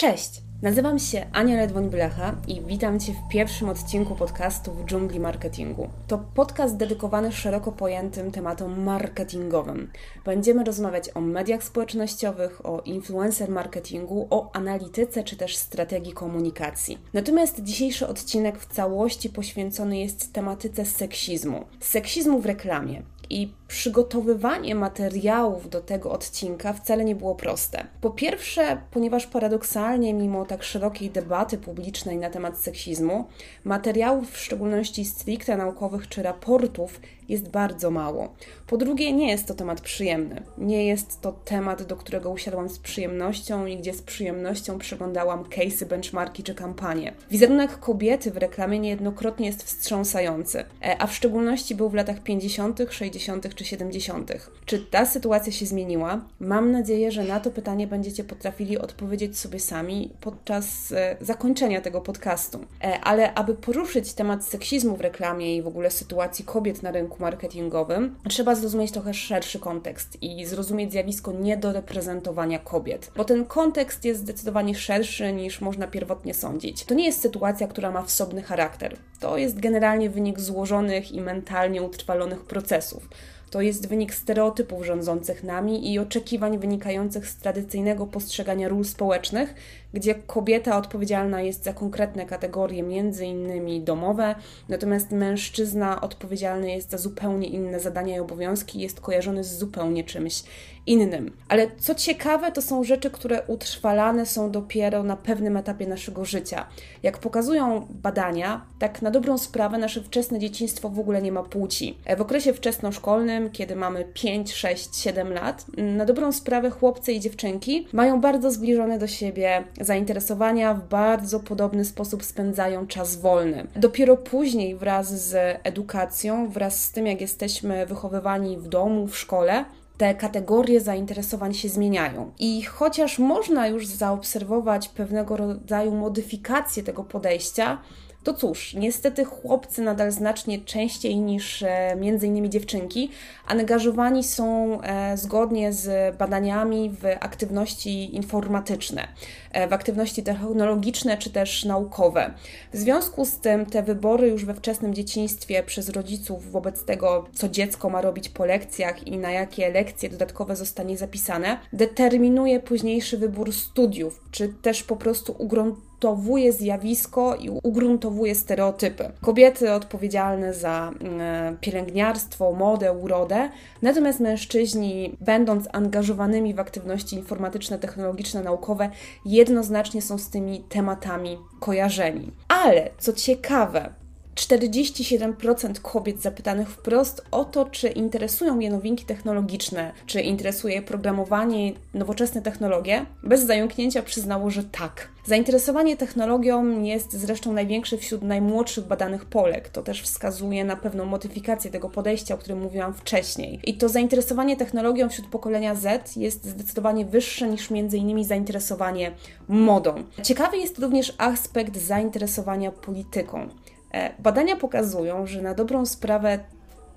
Cześć! Nazywam się Ania Ledwoń-Blecha i witam Cię w pierwszym odcinku podcastu w dżungli marketingu. To podcast dedykowany szeroko pojętym tematom marketingowym. Będziemy rozmawiać o mediach społecznościowych, o influencer marketingu, o analityce czy też strategii komunikacji. Natomiast dzisiejszy odcinek w całości poświęcony jest tematyce seksizmu. Seksizmu w reklamie i przygotowywanie materiałów do tego odcinka wcale nie było proste. Po pierwsze, ponieważ paradoksalnie, mimo tak szerokiej debaty publicznej na temat seksizmu, materiałów, w szczególności stricte naukowych czy raportów, jest bardzo mało. Po drugie, nie jest to temat przyjemny. Nie jest to temat, do którego usiadłam z przyjemnością i gdzie z przyjemnością przeglądałam case'y, benchmarki czy kampanie. Wizerunek kobiety w reklamie niejednokrotnie jest wstrząsający, e, a w szczególności był w latach 50., 60. czy 70. Czy ta sytuacja się zmieniła? Mam nadzieję, że na to pytanie będziecie potrafili odpowiedzieć sobie sami podczas e, zakończenia tego podcastu. E, ale aby poruszyć temat seksizmu w reklamie i w ogóle sytuacji kobiet na rynku marketingowym, trzeba zrozumieć trochę szerszy kontekst i zrozumieć zjawisko niedoreprezentowania kobiet, bo ten kontekst jest zdecydowanie szerszy niż można pierwotnie sądzić. To nie jest sytuacja, która ma wsobny charakter. To jest generalnie wynik złożonych i mentalnie utrwalonych procesów. To jest wynik stereotypów rządzących nami i oczekiwań wynikających z tradycyjnego postrzegania ról społecznych, gdzie kobieta odpowiedzialna jest za konkretne kategorie, między innymi domowe, natomiast mężczyzna odpowiedzialny jest za zupełnie inne zadania i obowiązki, jest kojarzony z zupełnie czymś innym. Ale co ciekawe, to są rzeczy, które utrwalane są dopiero na pewnym etapie naszego życia. Jak pokazują badania, tak na dobrą sprawę nasze wczesne dzieciństwo w ogóle nie ma płci. W okresie wczesnoszkolnym, kiedy mamy 5, 6, 7 lat, na dobrą sprawę chłopcy i dziewczynki mają bardzo zbliżone do siebie zainteresowania, w bardzo podobny sposób spędzają czas wolny. Dopiero później wraz z edukacją, wraz z tym jak jesteśmy wychowywani w domu, w szkole, te kategorie zainteresowań się zmieniają. I chociaż można już zaobserwować pewnego rodzaju modyfikację tego podejścia, to cóż, niestety chłopcy nadal znacznie częściej niż e, między innymi dziewczynki angażowani są e, zgodnie z badaniami w aktywności informatyczne, e, w aktywności technologiczne czy też naukowe. W związku z tym te wybory już we wczesnym dzieciństwie przez rodziców wobec tego, co dziecko ma robić po lekcjach i na jakie lekcje dodatkowe zostanie zapisane, determinuje późniejszy wybór studiów, czy też po prostu ugruntuje ugruntowuje zjawisko i ugruntowuje stereotypy. Kobiety odpowiedzialne za mm, pielęgniarstwo, modę, urodę, natomiast mężczyźni, będąc angażowanymi w aktywności informatyczne, technologiczne, naukowe, jednoznacznie są z tymi tematami kojarzeni. Ale co ciekawe, 47% kobiet zapytanych wprost o to, czy interesują je nowinki technologiczne, czy interesuje je programowanie, nowoczesne technologie, bez zająknięcia przyznało, że tak. Zainteresowanie technologią jest zresztą największe wśród najmłodszych badanych Polek. To też wskazuje na pewną modyfikację tego podejścia, o którym mówiłam wcześniej. I to zainteresowanie technologią wśród pokolenia Z jest zdecydowanie wyższe niż innymi zainteresowanie modą. Ciekawy jest również aspekt zainteresowania polityką. E, badania pokazują, że na dobrą sprawę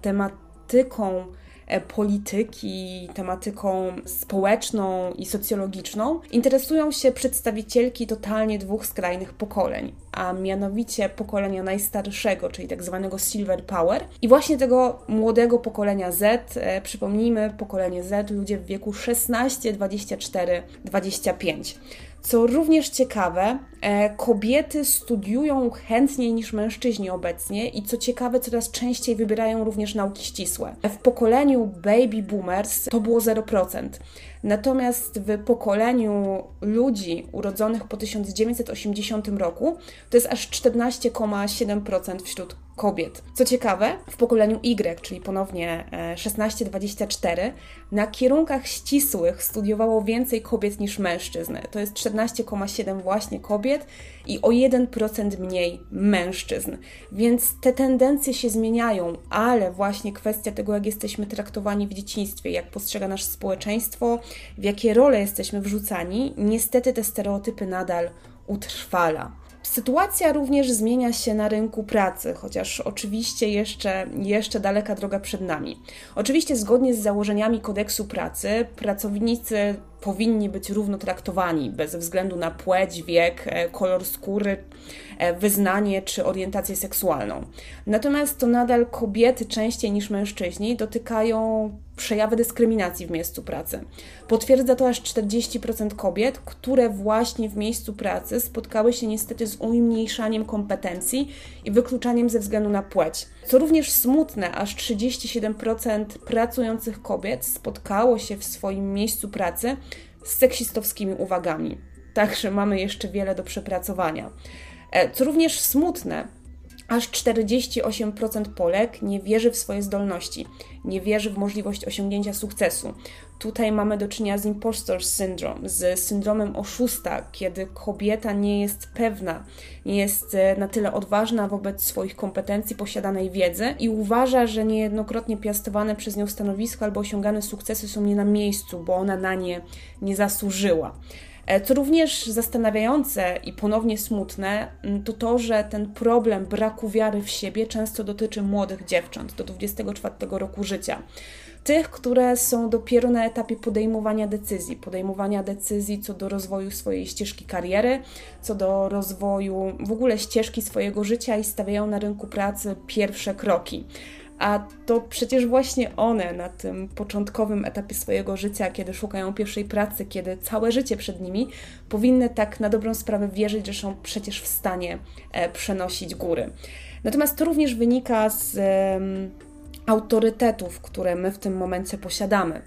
tematyką e, polityki, tematyką społeczną i socjologiczną interesują się przedstawicielki totalnie dwóch skrajnych pokoleń, a mianowicie pokolenia najstarszego, czyli tak zwanego Silver Power i właśnie tego młodego pokolenia Z, e, przypomnijmy, pokolenie Z, ludzie w wieku 16, 24, 25. Co również ciekawe, e, kobiety studiują chętniej niż mężczyźni obecnie i co ciekawe, coraz częściej wybierają również nauki ścisłe. W pokoleniu baby boomers to było 0%. Natomiast w pokoleniu ludzi urodzonych po 1980 roku to jest aż 14,7% wśród kobiet. Co ciekawe, w pokoleniu Y, czyli ponownie 16-24, e, na kierunkach ścisłych studiowało więcej kobiet niż mężczyzn. To jest 14,7 właśnie kobiet i o 1% mniej mężczyzn. Więc te tendencje się zmieniają, ale właśnie kwestia tego, jak jesteśmy traktowani w dzieciństwie, jak postrzega nasze społeczeństwo, w jakie role jesteśmy wrzucani, niestety te stereotypy nadal utrwala. Sytuacja również zmienia się na rynku pracy, chociaż oczywiście jeszcze, jeszcze daleka droga przed nami. Oczywiście zgodnie z założeniami kodeksu pracy pracownicy powinni być równo traktowani bez względu na płeć, wiek, e, kolor skóry, wyznanie czy orientację seksualną. Natomiast to nadal kobiety częściej niż mężczyźni dotykają przejawy dyskryminacji w miejscu pracy. Potwierdza to aż 40% kobiet, które właśnie w miejscu pracy spotkały się niestety z umniejszaniem kompetencji i wykluczaniem ze względu na płeć. Co również smutne, aż 37% pracujących kobiet spotkało się w swoim miejscu pracy z seksistowskimi uwagami. Także mamy jeszcze wiele do przepracowania. E, co również smutne, Aż 48% Polek nie wierzy w swoje zdolności, nie wierzy w możliwość osiągnięcia sukcesu. Tutaj mamy do czynienia z impostor syndrome, z syndromem oszusta, kiedy kobieta nie jest pewna, nie jest e, na tyle odważna wobec swoich kompetencji, posiadanej wiedzy i uważa, że niejednokrotnie piastowane przez nią stanowisko albo osiągane sukcesy są nie na miejscu, bo ona na nie nie zasłużyła. E, co również zastanawiające i ponownie smutne, mm, to to, że ten problem braku wiary w siebie często dotyczy młodych dziewcząt do 24 roku życia. Tych, które są dopiero na etapie podejmowania decyzji, podejmowania decyzji co do rozwoju swojej ścieżki kariery, co do rozwoju w ogóle ścieżki swojego życia i stawiają na rynku pracy pierwsze kroki. A to przecież właśnie one na tym początkowym etapie swojego życia, kiedy szukają pierwszej pracy, kiedy całe życie przed nimi, powinny tak na dobrą sprawę wierzyć, że są przecież w stanie e, przenosić góry. Natomiast to również wynika z autorytetów, które my w tym momencie posiadamy,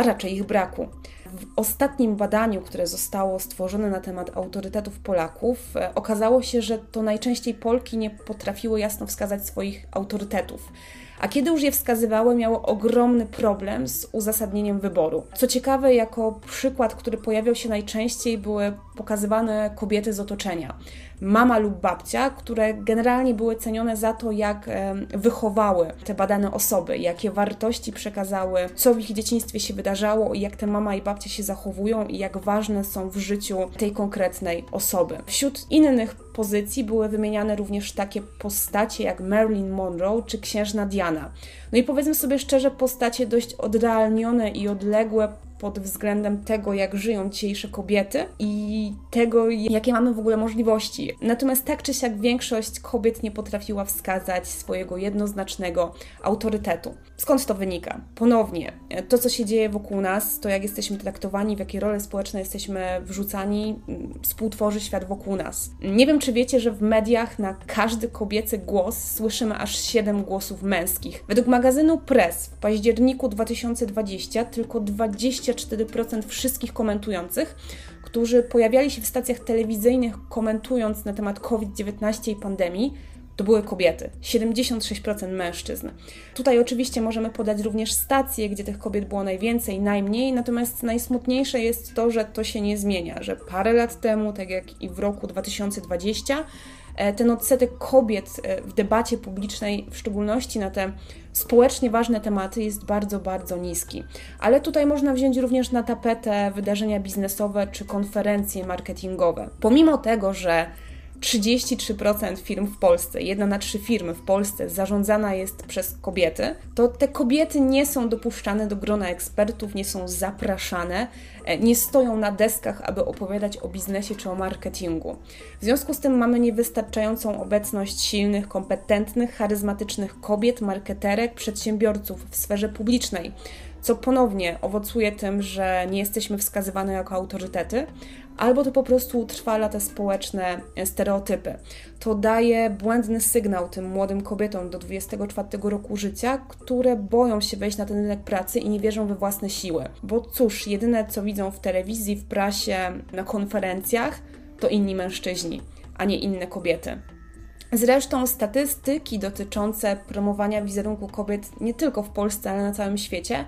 a raczej ich braku. W ostatnim badaniu, które zostało stworzone na temat autorytetów Polaków, e, okazało się, że to najczęściej Polki nie potrafiły jasno wskazać swoich autorytetów a kiedy już je wskazywały, miało ogromny problem z uzasadnieniem wyboru. Co ciekawe, jako przykład, który pojawiał się najczęściej, były pokazywane kobiety z otoczenia mama lub babcia, które generalnie były cenione za to, jak wychowały te badane osoby, jakie wartości przekazały, co w ich dzieciństwie się wydarzało i jak te mama i babcia się zachowują i jak ważne są w życiu tej konkretnej osoby. Wśród innych pozycji były wymieniane również takie postacie jak Marilyn Monroe czy księżna Diana. No i powiedzmy sobie szczerze, postacie dość odrealnione i odległe pod względem tego, jak żyją dzisiejsze kobiety i tego, jakie mamy w ogóle możliwości. Natomiast tak czy siak większość kobiet nie potrafiła wskazać swojego jednoznacznego autorytetu. Skąd to wynika? Ponownie, to co się dzieje wokół nas, to jak jesteśmy traktowani, w jakie role społeczne jesteśmy wrzucani, współtworzy świat wokół nas. Nie wiem, czy wiecie, że w mediach na każdy kobiecy głos słyszymy aż 7 głosów męskich. Według magazynu Press w październiku 2020 tylko 20 24% wszystkich komentujących, którzy pojawiali się w stacjach telewizyjnych komentując na temat COVID-19 i pandemii, to były kobiety, 76% mężczyzn. Tutaj oczywiście możemy podać również stacje, gdzie tych kobiet było najwięcej, najmniej, natomiast najsmutniejsze jest to, że to się nie zmienia, że parę lat temu, tak jak i w roku 2020, E, ten odsetek kobiet e, w debacie publicznej, w szczególności na te społecznie ważne tematy, jest bardzo, bardzo niski. Ale tutaj można wziąć również na tapetę wydarzenia biznesowe czy konferencje marketingowe. Pomimo tego, że 33% firm w Polsce, jedna na trzy firmy w Polsce zarządzana jest przez kobiety, to te kobiety nie są dopuszczane do grona ekspertów, nie są zapraszane, e, nie stoją na deskach, aby opowiadać o biznesie czy o marketingu. W związku z tym mamy niewystarczającą obecność silnych, kompetentnych, charyzmatycznych kobiet, marketerek, przedsiębiorców w sferze publicznej co ponownie owocuje tym, że nie jesteśmy wskazywane jako autorytety, albo to po prostu utrwala te społeczne stereotypy. To daje błędny sygnał tym młodym kobietom do 24 roku życia, które boją się wejść na ten rynek pracy i nie wierzą we własne siły. Bo cóż, jedyne co widzą w telewizji, w prasie, na konferencjach, to inni mężczyźni, a nie inne kobiety. Zresztą statystyki dotyczące promowania wizerunku kobiet nie tylko w Polsce, ale na całym świecie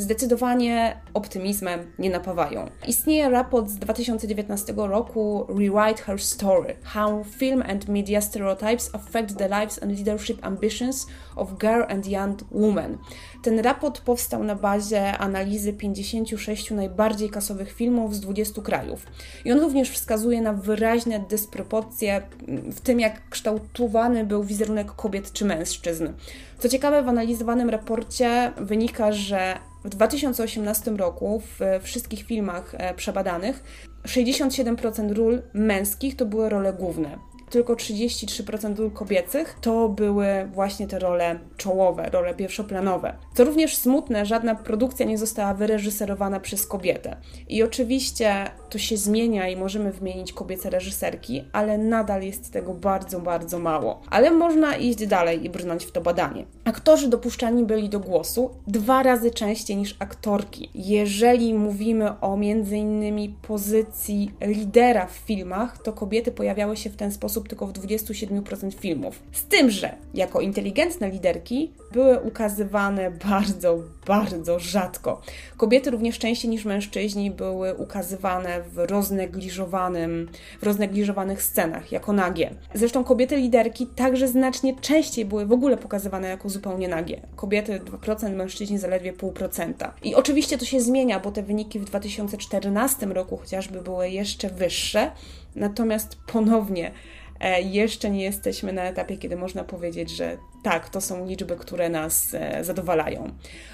zdecydowanie optymizmem nie napawają. Istnieje raport z 2019 roku Rewrite Her Story: How Film and Media Stereotypes Affect the Lives and Leadership Ambitions of Girl and Young Women. Ten raport powstał na bazie analizy 56 najbardziej kasowych filmów z 20 krajów. I on również wskazuje na wyraźne dysproporcje w tym, jak kształtowany był wizerunek kobiet czy mężczyzn. Co ciekawe, w analizowanym raporcie wynika, że w 2018 roku w wszystkich filmach e, przebadanych 67% ról męskich to były role główne tylko 33% ról kobiecych to były właśnie te role czołowe, role pierwszoplanowe. Co również smutne, żadna produkcja nie została wyreżyserowana przez kobietę. I oczywiście to się zmienia i możemy wymienić kobiece reżyserki, ale nadal jest tego bardzo, bardzo mało. Ale można iść dalej i brnąć w to badanie. Aktorzy dopuszczani byli do głosu dwa razy częściej niż aktorki. Jeżeli mówimy o między innymi pozycji lidera w filmach, to kobiety pojawiały się w ten sposób osób tylko w 27% filmów. Z tym, że jako inteligentne liderki były ukazywane bardzo, bardzo rzadko. Kobiety również częściej niż mężczyźni były ukazywane w roznegliżowanym, w roznegliżowanych scenach, jako nagie. Zresztą kobiety liderki także znacznie częściej były w ogóle pokazywane jako zupełnie nagie. Kobiety 2%, mężczyźni zaledwie 0,5%. I oczywiście to się zmienia, bo te wyniki w 2014 roku chociażby były jeszcze wyższe, natomiast ponownie jeszcze nie jesteśmy na etapie, kiedy można powiedzieć, że tak, to są liczby, które nas e, zadowalają.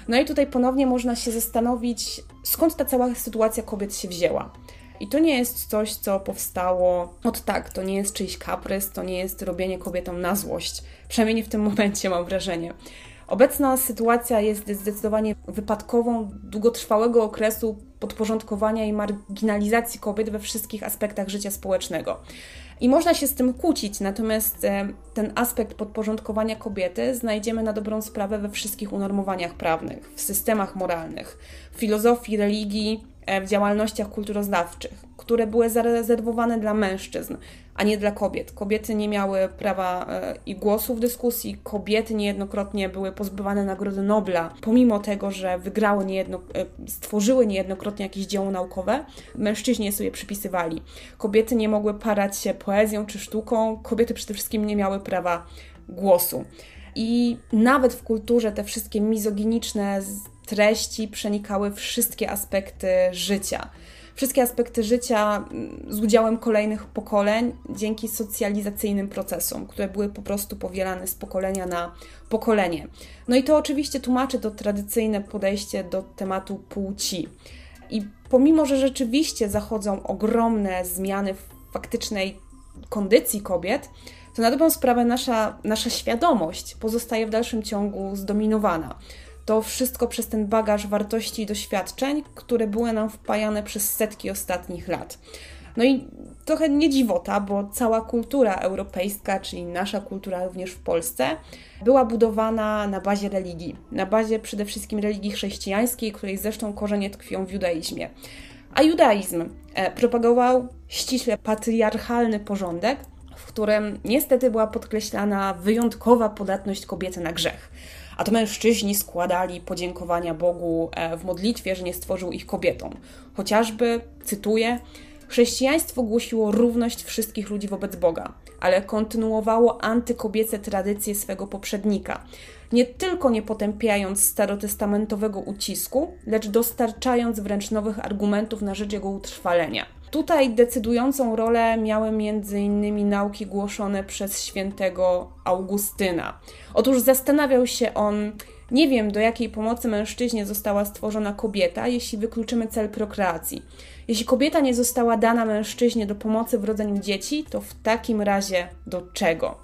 No i tutaj ponownie można się zastanowić, skąd ta cała sytuacja kobiet się wzięła. I to nie jest coś, co powstało od tak, to nie jest czyjś kaprys, to nie jest robienie kobietom na złość. Przynajmniej nie w tym momencie mam wrażenie. Obecna sytuacja jest zdecydowanie wypadkową długotrwałego okresu podporządkowania i marginalizacji kobiet we wszystkich aspektach życia społecznego. I można się z tym kłócić, natomiast e, ten aspekt podporządkowania kobiety znajdziemy na dobrą sprawę we wszystkich unormowaniach prawnych, w systemach moralnych, w filozofii, religii, w działalnościach kulturoznawczych, które były zarezerwowane dla mężczyzn, a nie dla kobiet. Kobiety nie miały prawa e, i głosu w dyskusji, kobiety niejednokrotnie były pozbywane Nagrody Nobla, pomimo tego, że wygrały niejedno, e, stworzyły niejednokrotnie jakieś dzieło naukowe, mężczyźni je sobie przypisywali. Kobiety nie mogły parać się poezją czy sztuką, kobiety przede wszystkim nie miały prawa głosu. I nawet w kulturze te wszystkie mizoginiczne treści przenikały wszystkie aspekty życia wszystkie aspekty życia mm, z udziałem kolejnych pokoleń dzięki socjalizacyjnym procesom, które były po prostu powielane z pokolenia na pokolenie. No i to oczywiście tłumaczy to tradycyjne podejście do tematu płci. I pomimo, że rzeczywiście zachodzą ogromne zmiany w faktycznej kondycji kobiet, to na dobrą sprawę nasza, nasza świadomość pozostaje w dalszym ciągu zdominowana to wszystko przez ten bagaż wartości i doświadczeń, które były nam wpajane przez setki ostatnich lat. No i trochę nie dziwota, bo cała kultura europejska, czyli nasza kultura również w Polsce, była budowana na bazie religii, na bazie przede wszystkim religii chrześcijańskiej, której zresztą korzenie tkwią w judaizmie. A judaizm e, propagował ściśle patriarchalny porządek, którym niestety była podkreślana wyjątkowa podatność kobiety na grzech a to mężczyźni składali podziękowania Bogu e, w modlitwie, że nie stworzył ich kobietą. Chociażby, cytuję, Chrześcijaństwo głosiło równość wszystkich ludzi wobec Boga, ale kontynuowało antykobiece tradycje swego poprzednika, nie tylko nie potępiając starotestamentowego ucisku, lecz dostarczając wręcz nowych argumentów na rzecz jego utrwalenia. Tutaj decydującą rolę miały m.in. nauki głoszone przez świętego Augustyna. Otóż zastanawiał się on, nie wiem do jakiej pomocy mężczyźnie została stworzona kobieta, jeśli wykluczymy cel prokreacji. Jeśli kobieta nie została dana mężczyźnie do pomocy w rodzeniu dzieci, to w takim razie do czego?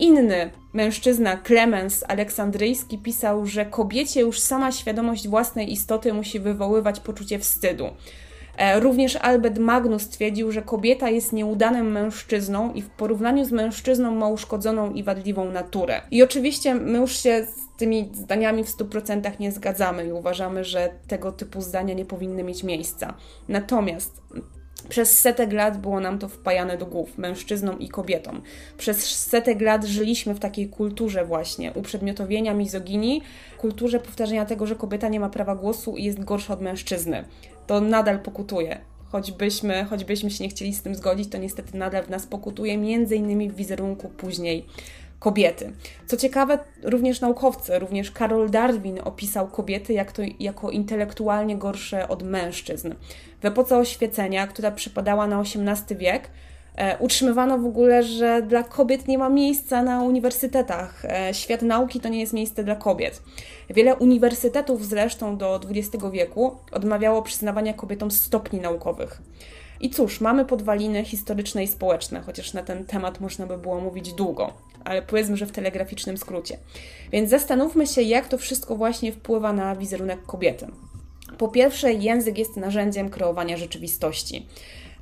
Inny mężczyzna, Klemens Aleksandryjski, pisał, że kobiecie już sama świadomość własnej istoty musi wywoływać poczucie wstydu. E, również Albert Magnus stwierdził, że kobieta jest nieudanym mężczyzną i w porównaniu z mężczyzną ma uszkodzoną i wadliwą naturę. I oczywiście my już się z tymi zdaniami w 100% nie zgadzamy i uważamy, że tego typu zdania nie powinny mieć miejsca. Natomiast przez setek lat było nam to wpajane do głów, mężczyznom i kobietom. Przez setek lat żyliśmy w takiej kulturze właśnie uprzedmiotowienia mizoginii, kulturze powtarzania tego, że kobieta nie ma prawa głosu i jest gorsza od mężczyzny. To nadal pokutuje. Choćbyśmy, choćbyśmy się nie chcieli z tym zgodzić, to niestety nadal w nas pokutuje, między innymi w wizerunku później kobiety. Co ciekawe, również naukowcy, również Karol Darwin opisał kobiety jak to, jako intelektualnie gorsze od mężczyzn. W epoce oświecenia, która przypadała na XVIII wiek, utrzymywano w ogóle, że dla kobiet nie ma miejsca na uniwersytetach. E, świat nauki to nie jest miejsce dla kobiet. Wiele uniwersytetów zresztą do XX wieku odmawiało przyznawania kobietom stopni naukowych. I cóż, mamy podwaliny historyczne i społeczne, chociaż na ten temat można by było mówić długo, ale powiedzmy, że w telegraficznym skrócie. Więc zastanówmy się, jak to wszystko właśnie wpływa na wizerunek kobiety. Po pierwsze, język jest narzędziem kreowania rzeczywistości.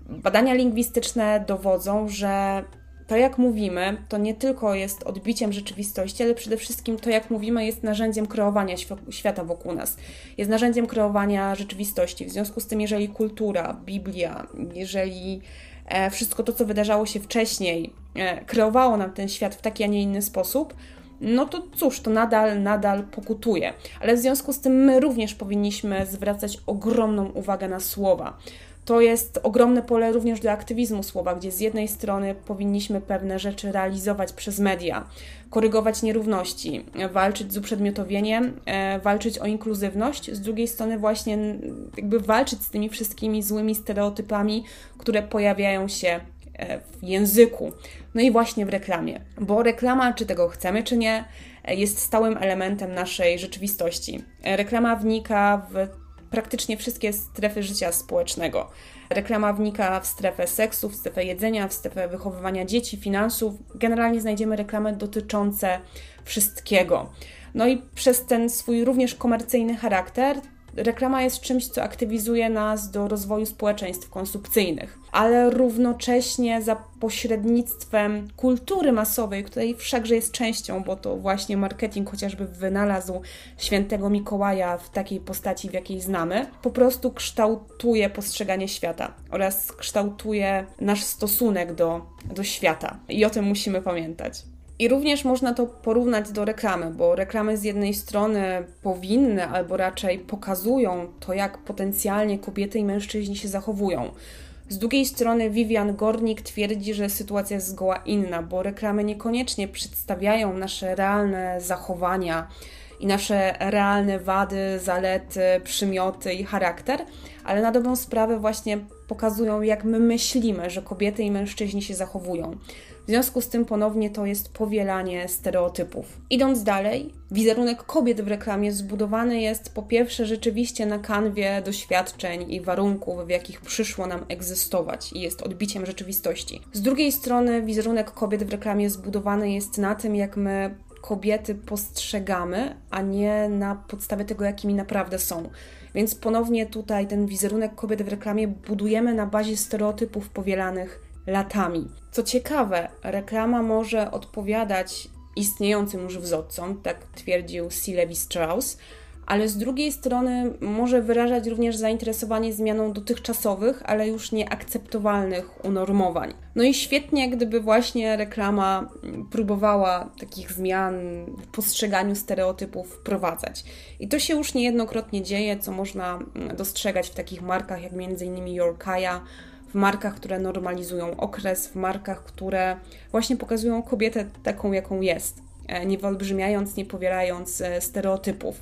Badania lingwistyczne dowodzą, że to, jak mówimy, to nie tylko jest odbiciem rzeczywistości, ale przede wszystkim to, jak mówimy, jest narzędziem kreowania świata wokół nas. Jest narzędziem kreowania rzeczywistości. W związku z tym, jeżeli kultura, Biblia, jeżeli e, wszystko to, co wydarzało się wcześniej, e, kreowało nam ten świat w taki, a nie inny sposób, no to cóż, to nadal, nadal pokutuje. Ale w związku z tym my również powinniśmy zwracać ogromną uwagę na słowa to jest ogromne pole również do aktywizmu słowa, gdzie z jednej strony powinniśmy pewne rzeczy realizować przez media, korygować nierówności, walczyć z uprzedmiotowieniem, e, walczyć o inkluzywność, z drugiej strony właśnie jakby walczyć z tymi wszystkimi złymi stereotypami, które pojawiają się e, w języku, no i właśnie w reklamie, bo reklama, czy tego chcemy, czy nie, e, jest stałym elementem naszej rzeczywistości. Reklama wnika w praktycznie wszystkie strefy życia społecznego. Reklama wnika w strefę seksu, w strefę jedzenia, w strefę wychowywania dzieci, finansów. Generalnie znajdziemy reklamy dotyczące wszystkiego. No i przez ten swój również komercyjny charakter reklama jest czymś, co aktywizuje nas do rozwoju społeczeństw konsumpcyjnych, ale równocześnie za pośrednictwem kultury masowej, której wszakże jest częścią, bo to właśnie marketing chociażby wynalazł świętego Mikołaja w takiej postaci, w jakiej znamy, po prostu kształtuje postrzeganie świata oraz kształtuje nasz stosunek do, do świata. I o tym musimy pamiętać. I również można to porównać do reklamy, bo reklamy z jednej strony powinny albo raczej pokazują to, jak potencjalnie kobiety i mężczyźni się zachowują. Z drugiej strony Vivian Gornik twierdzi, że sytuacja jest zgoła inna, bo reklamy niekoniecznie przedstawiają nasze realne zachowania i nasze realne wady, zalety, przymioty i charakter, ale na dobrą sprawę właśnie pokazują, jak my myślimy, że kobiety i mężczyźni się zachowują. W związku z tym ponownie to jest powielanie stereotypów. Idąc dalej, wizerunek kobiet w reklamie zbudowany jest po pierwsze rzeczywiście na kanwie doświadczeń i warunków, w jakich przyszło nam egzystować i jest odbiciem rzeczywistości. Z drugiej strony wizerunek kobiet w reklamie zbudowany jest na tym, jak my kobiety postrzegamy, a nie na podstawie tego, jakimi naprawdę są. Więc ponownie tutaj ten wizerunek kobiet w reklamie budujemy na bazie stereotypów powielanych latami. Co ciekawe, reklama może odpowiadać istniejącym już wzorcom, tak twierdził C. Levi Strauss, ale z drugiej strony może wyrażać również zainteresowanie zmianą dotychczasowych, ale już nieakceptowalnych unormowań. No i świetnie, gdyby właśnie reklama próbowała takich zmian w postrzeganiu stereotypów wprowadzać. I to się już niejednokrotnie dzieje, co można dostrzegać w takich markach jak m.in. Yorkaya, markach, które normalizują okres, w markach, które właśnie pokazują kobietę taką, jaką jest, e, nie wyolbrzymiając, nie powielając e, stereotypów.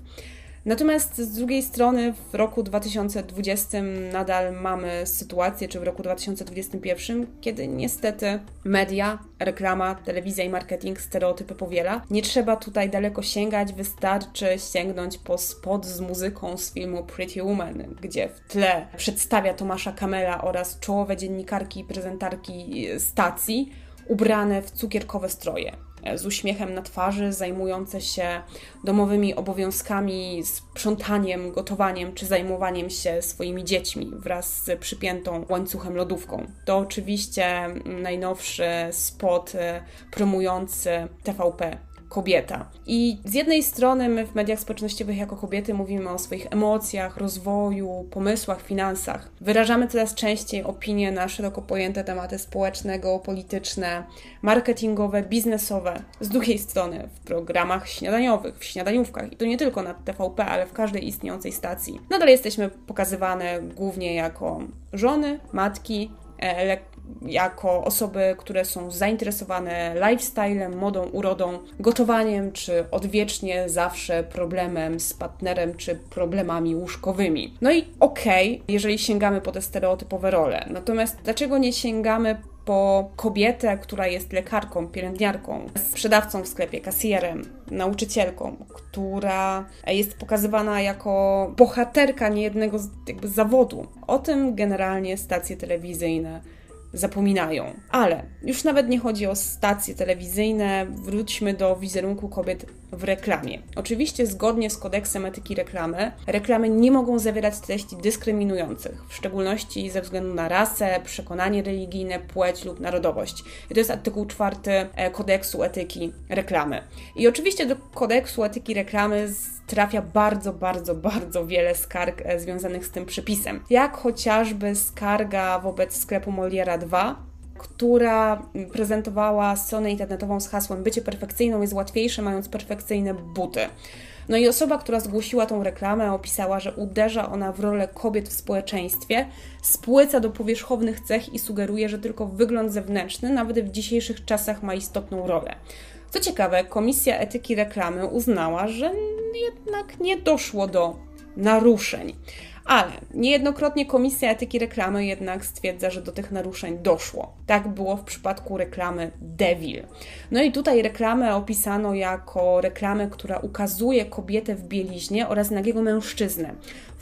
Natomiast z drugiej strony w roku 2020 nadal mamy sytuację, czy w roku 2021, kiedy niestety media, reklama, telewizja i marketing stereotypy powiela. Nie trzeba tutaj daleko sięgać, wystarczy sięgnąć po spot z muzyką z filmu Pretty Woman, gdzie w tle przedstawia Tomasza Kamela oraz czołowe dziennikarki i prezentarki stacji ubrane w cukierkowe stroje z uśmiechem na twarzy, zajmujące się domowymi obowiązkami, sprzątaniem, gotowaniem czy zajmowaniem się swoimi dziećmi wraz z przypiętą łańcuchem lodówką. To oczywiście najnowszy spot e, promujący TVP kobieta. I z jednej strony my w mediach społecznościowych jako kobiety mówimy o swoich emocjach, rozwoju, pomysłach, finansach. Wyrażamy coraz częściej opinie na szeroko pojęte tematy społeczne, geopolityczne, marketingowe, biznesowe. Z drugiej strony w programach śniadaniowych, w śniadaniówkach i to nie tylko na TVP, ale w każdej istniejącej stacji. Nadal jesteśmy pokazywane głównie jako żony, matki, e, jako osoby, które są zainteresowane lifestylem, modą, urodą, gotowaniem, czy odwiecznie zawsze problemem z partnerem, czy problemami łóżkowymi. No i okej, okay, jeżeli sięgamy po te stereotypowe role. Natomiast dlaczego nie sięgamy po kobietę, która jest lekarką, pielęgniarką, sprzedawcą w sklepie, kasjerem, nauczycielką, która jest pokazywana jako bohaterka niejednego jakby zawodu. O tym generalnie stacje telewizyjne zapominają. Ale już nawet nie chodzi o stacje telewizyjne, wróćmy do wizerunku kobiet w reklamie. Oczywiście zgodnie z kodeksem etyki reklamy, reklamy nie mogą zawierać treści dyskryminujących, w szczególności ze względu na rasę, przekonanie religijne, płeć lub narodowość. I to jest artykuł czwarty e, kodeksu etyki reklamy. I oczywiście do kodeksu etyki reklamy trafia bardzo, bardzo, bardzo wiele skarg e, związanych z tym przepisem. Jak chociażby skarga wobec sklepu Moliera 2, która prezentowała stronę internetową z hasłem Bycie perfekcyjną jest łatwiejsze, mając perfekcyjne buty. No i osoba, która zgłosiła tą reklamę, opisała, że uderza ona w rolę kobiet w społeczeństwie, spłyca do powierzchownych cech i sugeruje, że tylko wygląd zewnętrzny, nawet w dzisiejszych czasach, ma istotną rolę. Co ciekawe, Komisja Etyki Reklamy uznała, że jednak nie doszło do naruszeń. Ale niejednokrotnie Komisja Etyki Reklamy jednak stwierdza, że do tych naruszeń doszło. Tak było w przypadku reklamy Devil. No i tutaj reklamę opisano jako reklamę, która ukazuje kobietę w bieliźnie oraz nagiego mężczyznę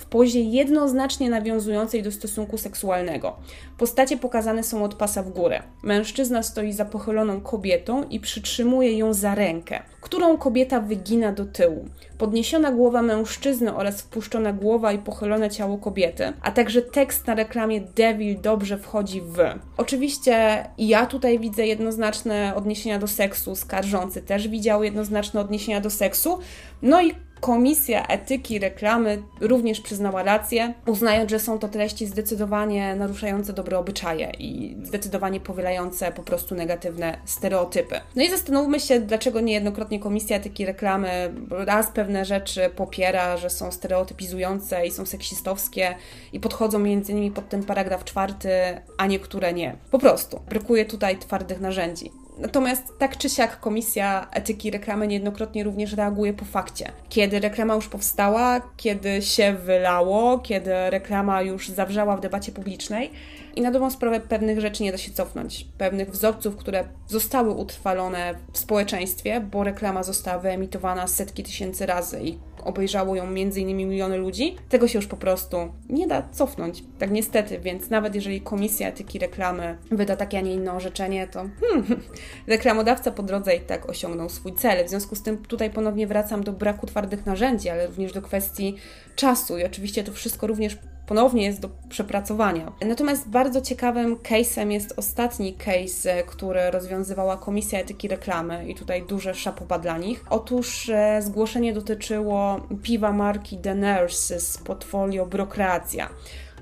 w pozie jednoznacznie nawiązującej do stosunku seksualnego. Postacie pokazane są od pasa w górę. Mężczyzna stoi za pochyloną kobietą i przytrzymuje ją za rękę, którą kobieta wygina do tyłu. Podniesiona głowa mężczyzny oraz wpuszczona głowa i pochylone ciało kobiety, a także tekst na reklamie Devil dobrze wchodzi w. Oczywiście ja tutaj widzę jednoznaczne odniesienia do seksu, skarżący też widział jednoznaczne odniesienia do seksu, no i Komisja Etyki Reklamy również przyznała rację, uznając, że są to treści zdecydowanie naruszające dobre obyczaje i zdecydowanie powielające po prostu negatywne stereotypy. No i zastanówmy się, dlaczego niejednokrotnie Komisja Etyki Reklamy raz pewne rzeczy popiera, że są stereotypizujące i są seksistowskie i podchodzą między innymi pod ten paragraf czwarty, a niektóre nie. Po prostu brakuje tutaj twardych narzędzi. Natomiast tak czy siak Komisja Etyki Reklamy niejednokrotnie również reaguje po fakcie. Kiedy reklama już powstała, kiedy się wylało, kiedy reklama już zawrzała w debacie publicznej i na dobrą sprawę pewnych rzeczy nie da się cofnąć. Pewnych wzorców, które zostały utrwalone w społeczeństwie, bo reklama została wyemitowana setki tysięcy razy i obejrzało ją innymi miliony ludzi, tego się już po prostu nie da cofnąć. Tak niestety, więc nawet jeżeli Komisja Etyki Reklamy wyda takie, a nie inne orzeczenie, to hmm, reklamodawca po drodze i tak osiągnął swój cel. W związku z tym tutaj ponownie wracam do braku twardych narzędzi, ale również do kwestii czasu i oczywiście to wszystko również ponownie jest do przepracowania. Natomiast bardzo ciekawym case'em jest ostatni case, który rozwiązywała Komisja Etyki Reklamy i tutaj duże szapoba dla nich. Otóż e, zgłoszenie dotyczyło piwa marki The Nurse z portfolio Brokreacja.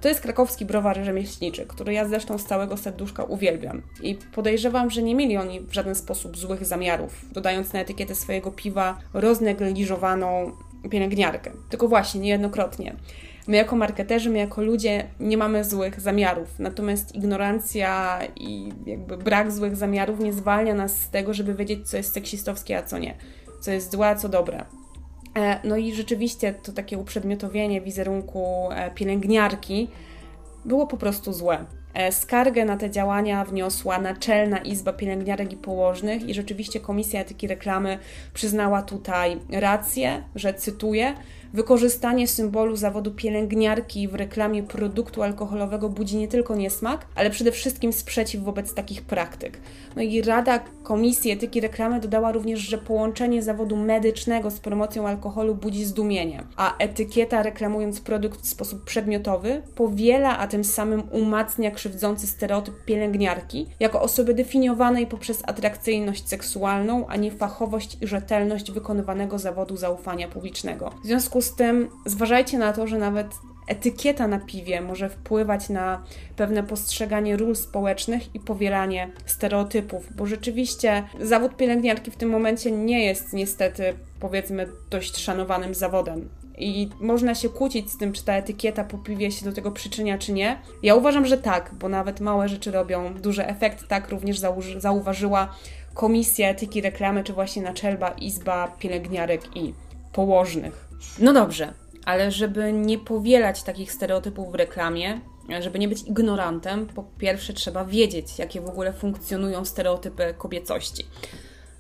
To jest krakowski browar rzemieślniczy, który ja zresztą z całego serduszka uwielbiam. I podejrzewam, że nie mieli oni w żaden sposób złych zamiarów, dodając na etykietę swojego piwa roznegliżowaną pielęgniarkę. Tylko właśnie, niejednokrotnie. My jako marketerzy, my jako ludzie nie mamy złych zamiarów, natomiast ignorancja i jakby brak złych zamiarów nie zwalnia nas z tego, żeby wiedzieć, co jest seksistowskie, a co nie, co jest złe, a co dobre. E, no i rzeczywiście to takie uprzedmiotowienie wizerunku e, pielęgniarki było po prostu złe. E, skargę na te działania wniosła Naczelna Izba Pielęgniarek i Położnych i rzeczywiście Komisja Etyki Reklamy przyznała tutaj rację, że cytuję, Wykorzystanie symbolu zawodu pielęgniarki w reklamie produktu alkoholowego budzi nie tylko niesmak, ale przede wszystkim sprzeciw wobec takich praktyk. No i Rada Komisji Etyki Reklamy dodała również, że połączenie zawodu medycznego z promocją alkoholu budzi zdumienie, a etykieta reklamując produkt w sposób przedmiotowy powiela, a tym samym umacnia krzywdzący stereotyp pielęgniarki jako osoby definiowanej poprzez atrakcyjność seksualną, a nie fachowość i rzetelność wykonywanego zawodu zaufania publicznego. W związku z tym zważajcie na to, że nawet etykieta na piwie może wpływać na pewne postrzeganie ról społecznych i powielanie stereotypów, bo rzeczywiście zawód pielęgniarki w tym momencie nie jest niestety, powiedzmy, dość szanowanym zawodem. I można się kłócić z tym, czy ta etykieta po piwie się do tego przyczynia, czy nie. Ja uważam, że tak, bo nawet małe rzeczy robią duży efekt. Tak również zauważyła Komisja Etyki Reklamy, czy właśnie Naczelna Izba Pielęgniarek i Położnych. No dobrze, ale żeby nie powielać takich stereotypów w reklamie, żeby nie być ignorantem, po pierwsze trzeba wiedzieć, jakie w ogóle funkcjonują stereotypy kobiecości.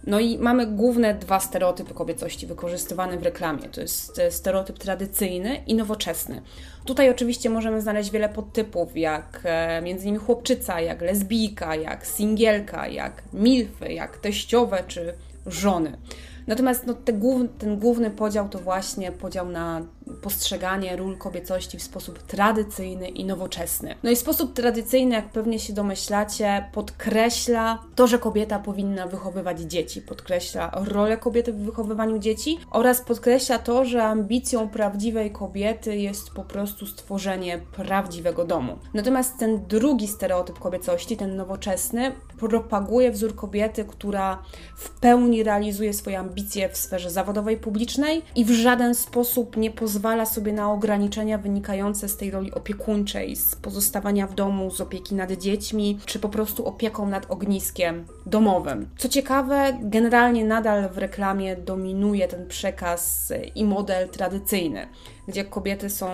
No i mamy główne dwa stereotypy kobiecości wykorzystywane w reklamie. To jest e, stereotyp tradycyjny i nowoczesny. Tutaj oczywiście możemy znaleźć wiele podtypów, jak e, między innymi chłopczyca, jak lesbijka, jak singielka, jak milfy, jak teściowe czy żony. Natomiast no, te ten główny podział to właśnie podział na postrzeganie ról kobiecości w sposób tradycyjny i nowoczesny. No i sposób tradycyjny, jak pewnie się domyślacie, podkreśla to, że kobieta powinna wychowywać dzieci, podkreśla rolę kobiety w wychowywaniu dzieci oraz podkreśla to, że ambicją prawdziwej kobiety jest po prostu stworzenie prawdziwego domu. Natomiast ten drugi stereotyp kobiecości, ten nowoczesny, propaguje wzór kobiety, która w pełni realizuje swoje ambicje w sferze zawodowej, publicznej i w żaden sposób nie pozwala sobie na ograniczenia wynikające z tej roli opiekuńczej, z pozostawania w domu, z opieki nad dziećmi, czy po prostu opieką nad ogniskiem domowym. Co ciekawe, generalnie nadal w reklamie dominuje ten przekaz i model tradycyjny, gdzie kobiety są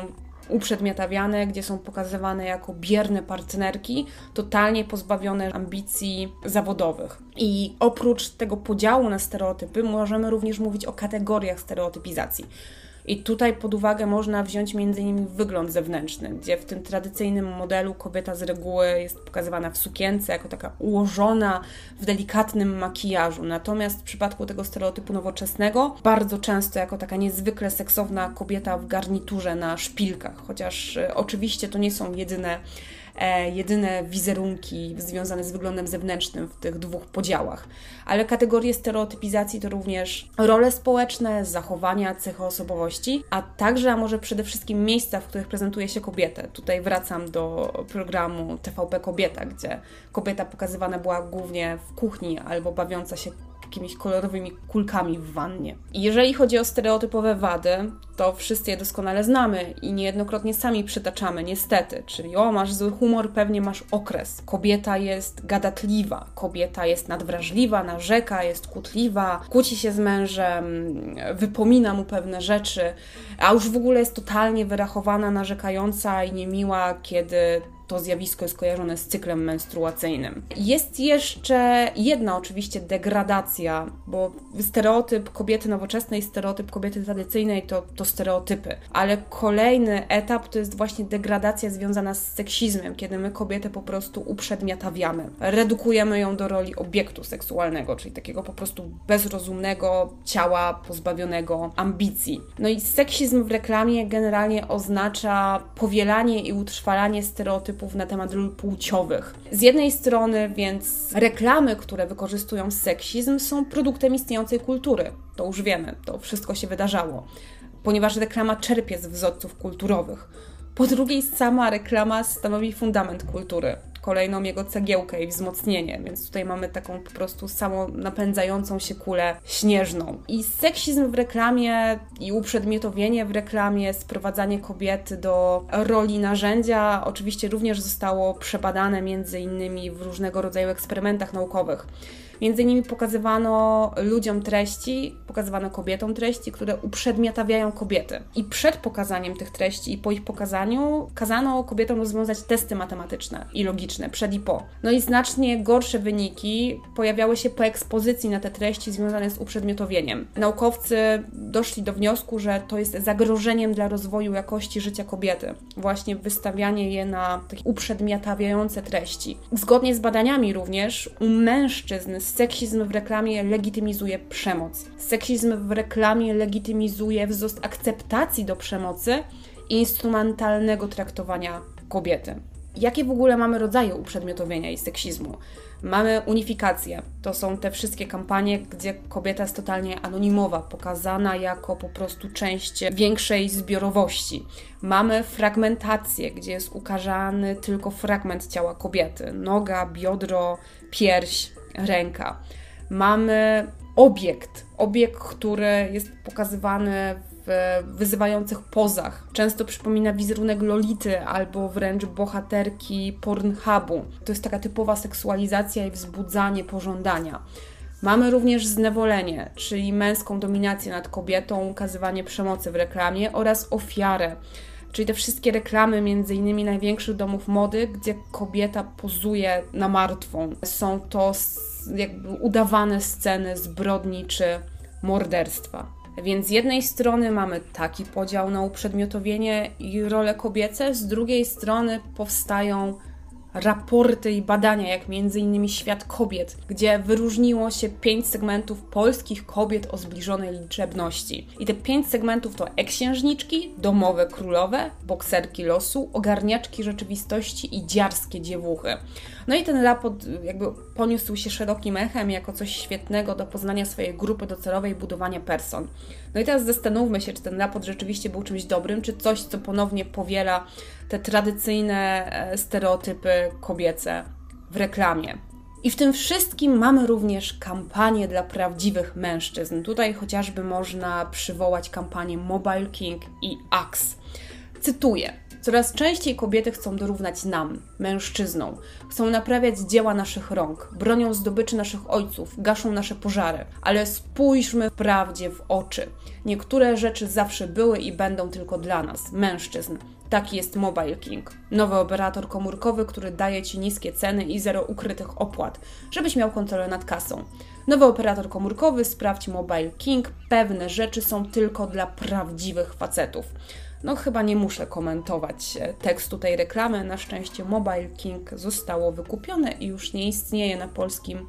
uprzedmiotawiane, gdzie są pokazywane jako bierne partnerki, totalnie pozbawione ambicji zawodowych. I oprócz tego podziału na stereotypy, możemy również mówić o kategoriach stereotypizacji. I tutaj pod uwagę można wziąć m.in. wygląd zewnętrzny, gdzie w tym tradycyjnym modelu kobieta z reguły jest pokazywana w sukience, jako taka ułożona w delikatnym makijażu. Natomiast w przypadku tego stereotypu nowoczesnego, bardzo często jako taka niezwykle seksowna kobieta w garniturze na szpilkach, chociaż e, oczywiście to nie są jedyne jedyne wizerunki związane z wyglądem zewnętrznym w tych dwóch podziałach. Ale kategorie stereotypizacji to również role społeczne, zachowania, cechy osobowości, a także, a może przede wszystkim miejsca, w których prezentuje się kobietę. Tutaj wracam do programu TVP Kobieta, gdzie kobieta pokazywana była głównie w kuchni albo bawiąca się jakimiś kolorowymi kulkami w wannie. Jeżeli chodzi o stereotypowe wady, to wszyscy je doskonale znamy i niejednokrotnie sami przytaczamy, niestety. Czyli o, masz zły humor, pewnie masz okres. Kobieta jest gadatliwa, kobieta jest nadwrażliwa, narzeka, jest kłótliwa, kłóci się z mężem, wypomina mu pewne rzeczy, a już w ogóle jest totalnie wyrachowana, narzekająca i niemiła, kiedy to zjawisko jest kojarzone z cyklem menstruacyjnym. Jest jeszcze jedna oczywiście degradacja, bo stereotyp kobiety nowoczesnej, stereotyp kobiety tradycyjnej to, to stereotypy, ale kolejny etap to jest właśnie degradacja związana z seksizmem, kiedy my kobietę po prostu uprzedmiotawiamy, redukujemy ją do roli obiektu seksualnego, czyli takiego po prostu bezrozumnego ciała pozbawionego ambicji. No i seksizm w reklamie generalnie oznacza powielanie i utrwalanie stereotypów stereotypów na temat ról płciowych. Z jednej strony więc reklamy, które wykorzystują seksizm, są produktem istniejącej kultury. To już wiemy, to wszystko się wydarzało, ponieważ reklama czerpie z wzorców kulturowych. Po drugiej, sama reklama stanowi fundament kultury kolejną jego cegiełkę i wzmocnienie, więc tutaj mamy taką po prostu samo napędzającą się kulę śnieżną. I seksizm w reklamie i uprzedmiotowienie w reklamie, sprowadzanie kobiety do roli narzędzia oczywiście również zostało przebadane między innymi w różnego rodzaju eksperymentach naukowych. Między innymi pokazywano ludziom treści, pokazywano kobietom treści, które uprzedmiotawiają kobiety. I przed pokazaniem tych treści i po ich pokazaniu kazano kobietom rozwiązać testy matematyczne i logiczne, przed i po. No i znacznie gorsze wyniki pojawiały się po ekspozycji na te treści związane z uprzedmiotowieniem. Naukowcy doszli do wniosku, że to jest zagrożeniem dla rozwoju jakości życia kobiety. Właśnie wystawianie je na takie uprzedmiotawiające treści. Zgodnie z badaniami również u mężczyzn seksizm w reklamie legitymizuje przemoc. Seksizm w reklamie legitymizuje wzrost akceptacji do przemocy i instrumentalnego traktowania kobiety. Jakie w ogóle mamy rodzaje uprzedmiotowienia i seksizmu? Mamy unifikację. To są te wszystkie kampanie, gdzie kobieta jest totalnie anonimowa, pokazana jako po prostu część większej zbiorowości. Mamy fragmentację, gdzie jest ukażany tylko fragment ciała kobiety: noga, biodro, pierś, ręka. Mamy obiekt, obiekt, który jest pokazywany w wyzywających pozach. Często przypomina wizerunek Lolity albo wręcz bohaterki Pornhubu. To jest taka typowa seksualizacja i wzbudzanie pożądania. Mamy również znewolenie, czyli męską dominację nad kobietą, ukazywanie przemocy w reklamie oraz ofiarę, czyli te wszystkie reklamy między innymi największych domów mody, gdzie kobieta pozuje na martwą. Są to jakby udawane sceny zbrodni czy morderstwa. Więc z jednej strony mamy taki podział na uprzedmiotowienie i role kobiece, z drugiej strony powstają raporty i badania, jak m.in. Świat Kobiet, gdzie wyróżniło się pięć segmentów polskich kobiet o zbliżonej liczebności. I te pięć segmentów to eksiężniczki, domowe królowe, bokserki losu, ogarniaczki rzeczywistości i dziarskie dziewuchy. No i ten raport jakby poniósł się szerokim echem jako coś świetnego do poznania swojej grupy docelowej budowania person. No i teraz zastanówmy się, czy ten raport rzeczywiście był czymś dobrym, czy coś, co ponownie powiela te tradycyjne e, stereotypy kobiece w reklamie. I w tym wszystkim mamy również kampanie dla prawdziwych mężczyzn. Tutaj chociażby można przywołać kampanię Mobile King i Axe. Cytuję: Coraz częściej kobiety chcą dorównać nam, mężczyznom. Chcą naprawiać dzieła naszych rąk, bronią zdobyczy naszych ojców, gaszą nasze pożary. Ale spójrzmy prawdzie w oczy. Niektóre rzeczy zawsze były i będą tylko dla nas, mężczyzn. Taki jest Mobile King. Nowy operator komórkowy, który daje Ci niskie ceny i zero ukrytych opłat, żebyś miał kontrolę nad kasą. Nowy operator komórkowy, sprawdź Mobile King. Pewne rzeczy są tylko dla prawdziwych facetów. No chyba nie muszę komentować e, tekstu tej reklamy. Na szczęście Mobile King zostało wykupione i już nie istnieje na polskim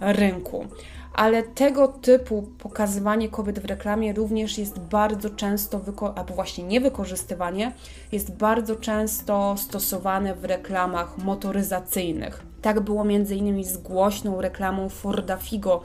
rynku. Ale tego typu pokazywanie kobiet w reklamie również jest bardzo często, albo właśnie niewykorzystywanie, jest bardzo często stosowane w reklamach motoryzacyjnych. Tak było m.in. z głośną reklamą Forda Figo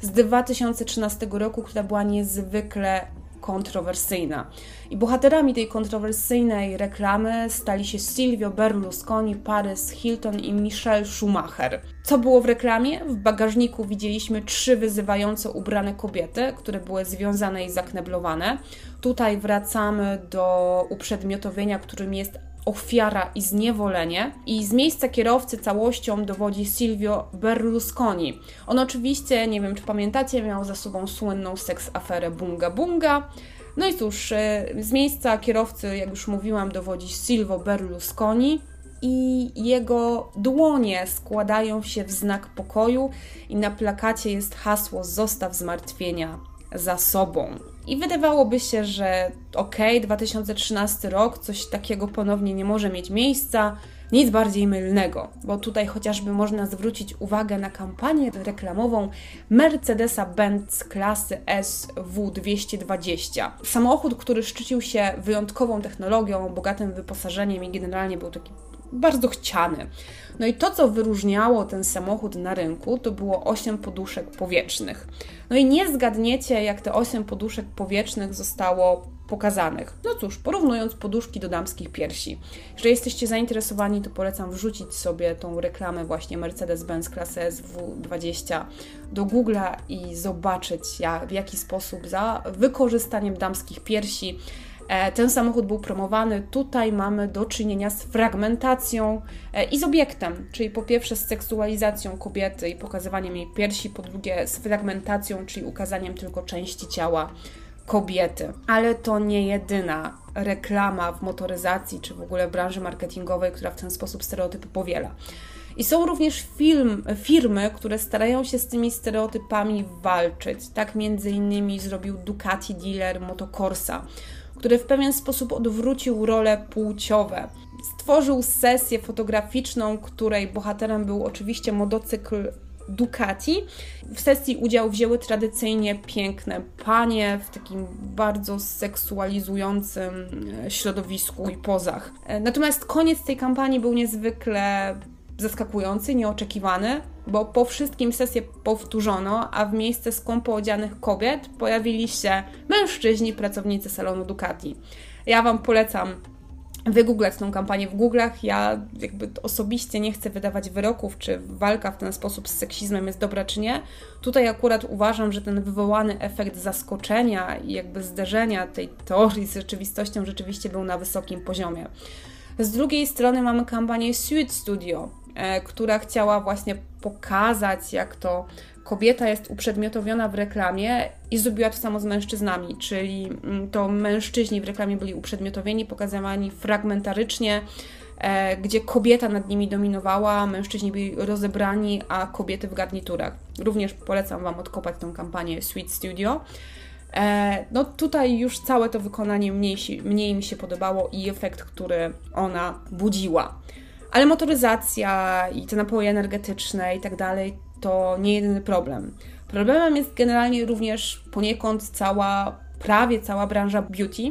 z 2013 roku, która była niezwykle kontrowersyjna. I bohaterami tej kontrowersyjnej reklamy stali się Silvio Berlusconi, Paris Hilton i Michelle Schumacher. Co było w reklamie? W bagażniku widzieliśmy trzy wyzywające ubrane kobiety, które były związane i zakneblowane. Tutaj wracamy do uprzedmiotowienia, którym jest ofiara i zniewolenie. I z miejsca kierowcy całością dowodzi Silvio Berlusconi. On oczywiście, nie wiem czy pamiętacie, miał za sobą słynną seks aferę Bunga Bunga. No i cóż, e, z miejsca kierowcy, jak już mówiłam, dowodzi Silvio Berlusconi i jego dłonie składają się w znak pokoju i na plakacie jest hasło Zostaw zmartwienia za sobą. I wydawałoby się, że okej, okay, 2013 rok, coś takiego ponownie nie może mieć miejsca. Nic bardziej mylnego, bo tutaj chociażby można zwrócić uwagę na kampanię reklamową Mercedesa-Benz klasy SW220. Samochód, który szczycił się wyjątkową technologią, bogatym wyposażeniem i generalnie był taki bardzo chciany. No i to, co wyróżniało ten samochód na rynku, to było 8 poduszek powietrznych. No i nie zgadniecie, jak te 8 poduszek powietrznych zostało pokazanych. No cóż, porównując poduszki do damskich piersi. Jeżeli jesteście zainteresowani, to polecam wrzucić sobie tą reklamę właśnie Mercedes-Benz klasy SW20 do Google'a i zobaczyć, jak, w jaki sposób za wykorzystaniem damskich piersi ten samochód był promowany. Tutaj mamy do czynienia z fragmentacją e, i z obiektem, czyli po pierwsze z seksualizacją kobiety i pokazywaniem jej piersi, po drugie z fragmentacją, czyli ukazaniem tylko części ciała kobiety. Ale to nie jedyna reklama w motoryzacji czy w ogóle w branży marketingowej, która w ten sposób stereotypy powiela. I są również film, firmy, które starają się z tymi stereotypami walczyć. Tak między innymi zrobił Ducati dealer Motocorsa który w pewien sposób odwrócił role płciowe. Stworzył sesję fotograficzną, której bohaterem był oczywiście motocykl Ducati. W sesji udział wzięły tradycyjnie piękne panie w takim bardzo seksualizującym e, środowisku i pozach. E, natomiast koniec tej kampanii był niezwykle zaskakujący, nieoczekiwany, bo po wszystkim sesję powtórzono, a w miejsce skąpo odzianych kobiet pojawili się mężczyźni, pracownicy salonu Ducati. Ja Wam polecam wygooglać tą kampanię w Google'ach. Ja jakby osobiście nie chcę wydawać wyroków, czy walka w ten sposób z seksizmem jest dobra, czy nie. Tutaj akurat uważam, że ten wywołany efekt zaskoczenia i jakby zderzenia tej teorii z rzeczywistością rzeczywiście był na wysokim poziomie. Z drugiej strony mamy kampanię Sud Studio, e, która chciała właśnie pokazać, jak to kobieta jest uprzedmiotowiona w reklamie i zrobiła to samo z mężczyznami, czyli mm, to mężczyźni w reklamie byli uprzedmiotowieni, pokazywani fragmentarycznie, e, gdzie kobieta nad nimi dominowała, mężczyźni byli rozebrani, a kobiety w garniturach. Również polecam Wam odkopać tą kampanię Sweet Studio. E, no tutaj już całe to wykonanie mniej, mniej mi się podobało i efekt, który ona budziła. Ale motoryzacja i te napoje energetyczne i tak dalej, to nie jedyny problem. Problemem jest generalnie również poniekąd cała, prawie cała branża beauty,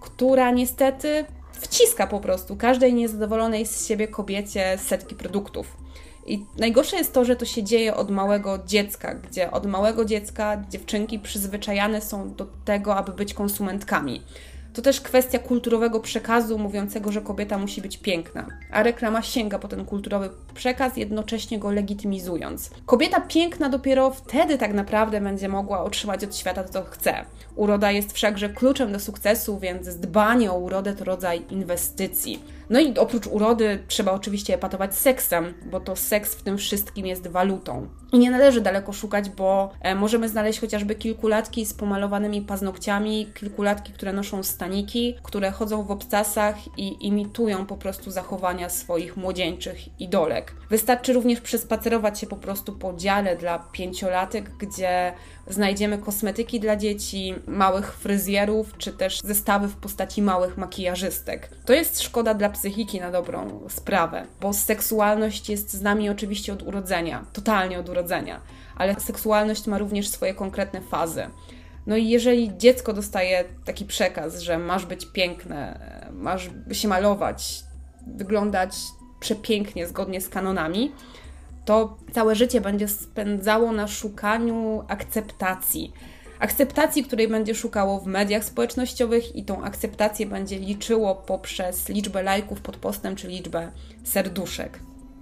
która niestety wciska po prostu każdej niezadowolonej z siebie kobiecie setki produktów. I najgorsze jest to, że to się dzieje od małego dziecka, gdzie od małego dziecka dziewczynki przyzwyczajane są do tego, aby być konsumentkami. To też kwestia kulturowego przekazu mówiącego, że kobieta musi być piękna, a reklama sięga po ten kulturowy przekaz, jednocześnie go legitymizując. Kobieta piękna dopiero wtedy tak naprawdę będzie mogła otrzymać od świata to, co chce. Uroda jest wszakże kluczem do sukcesu, więc dbanie o urodę to rodzaj inwestycji. No i oprócz urody trzeba oczywiście epatować seksem, bo to seks w tym wszystkim jest walutą. I nie należy daleko szukać, bo e, możemy znaleźć chociażby kilkulatki z pomalowanymi paznokciami, kilkulatki, które noszą staniki, które chodzą w obcasach i imitują po prostu zachowania swoich młodzieńczych idolek. Wystarczy również przespacerować się po prostu po dziale dla pięciolatek, gdzie znajdziemy kosmetyki dla dzieci, małych fryzjerów, czy też zestawy w postaci małych makijażystek. To jest szkoda dla psychiki na dobrą sprawę, bo seksualność jest z nami oczywiście od urodzenia, totalnie od urodzenia, ale seksualność ma również swoje konkretne fazy. No i jeżeli dziecko dostaje taki przekaz, że masz być piękne, masz się malować, wyglądać przepięknie zgodnie z kanonami, to całe życie będzie spędzało na szukaniu akceptacji. Akceptacji, której będzie szukało w mediach społecznościowych i tą akceptację będzie liczyło poprzez liczbę lajków pod postem czy liczbę serduszek.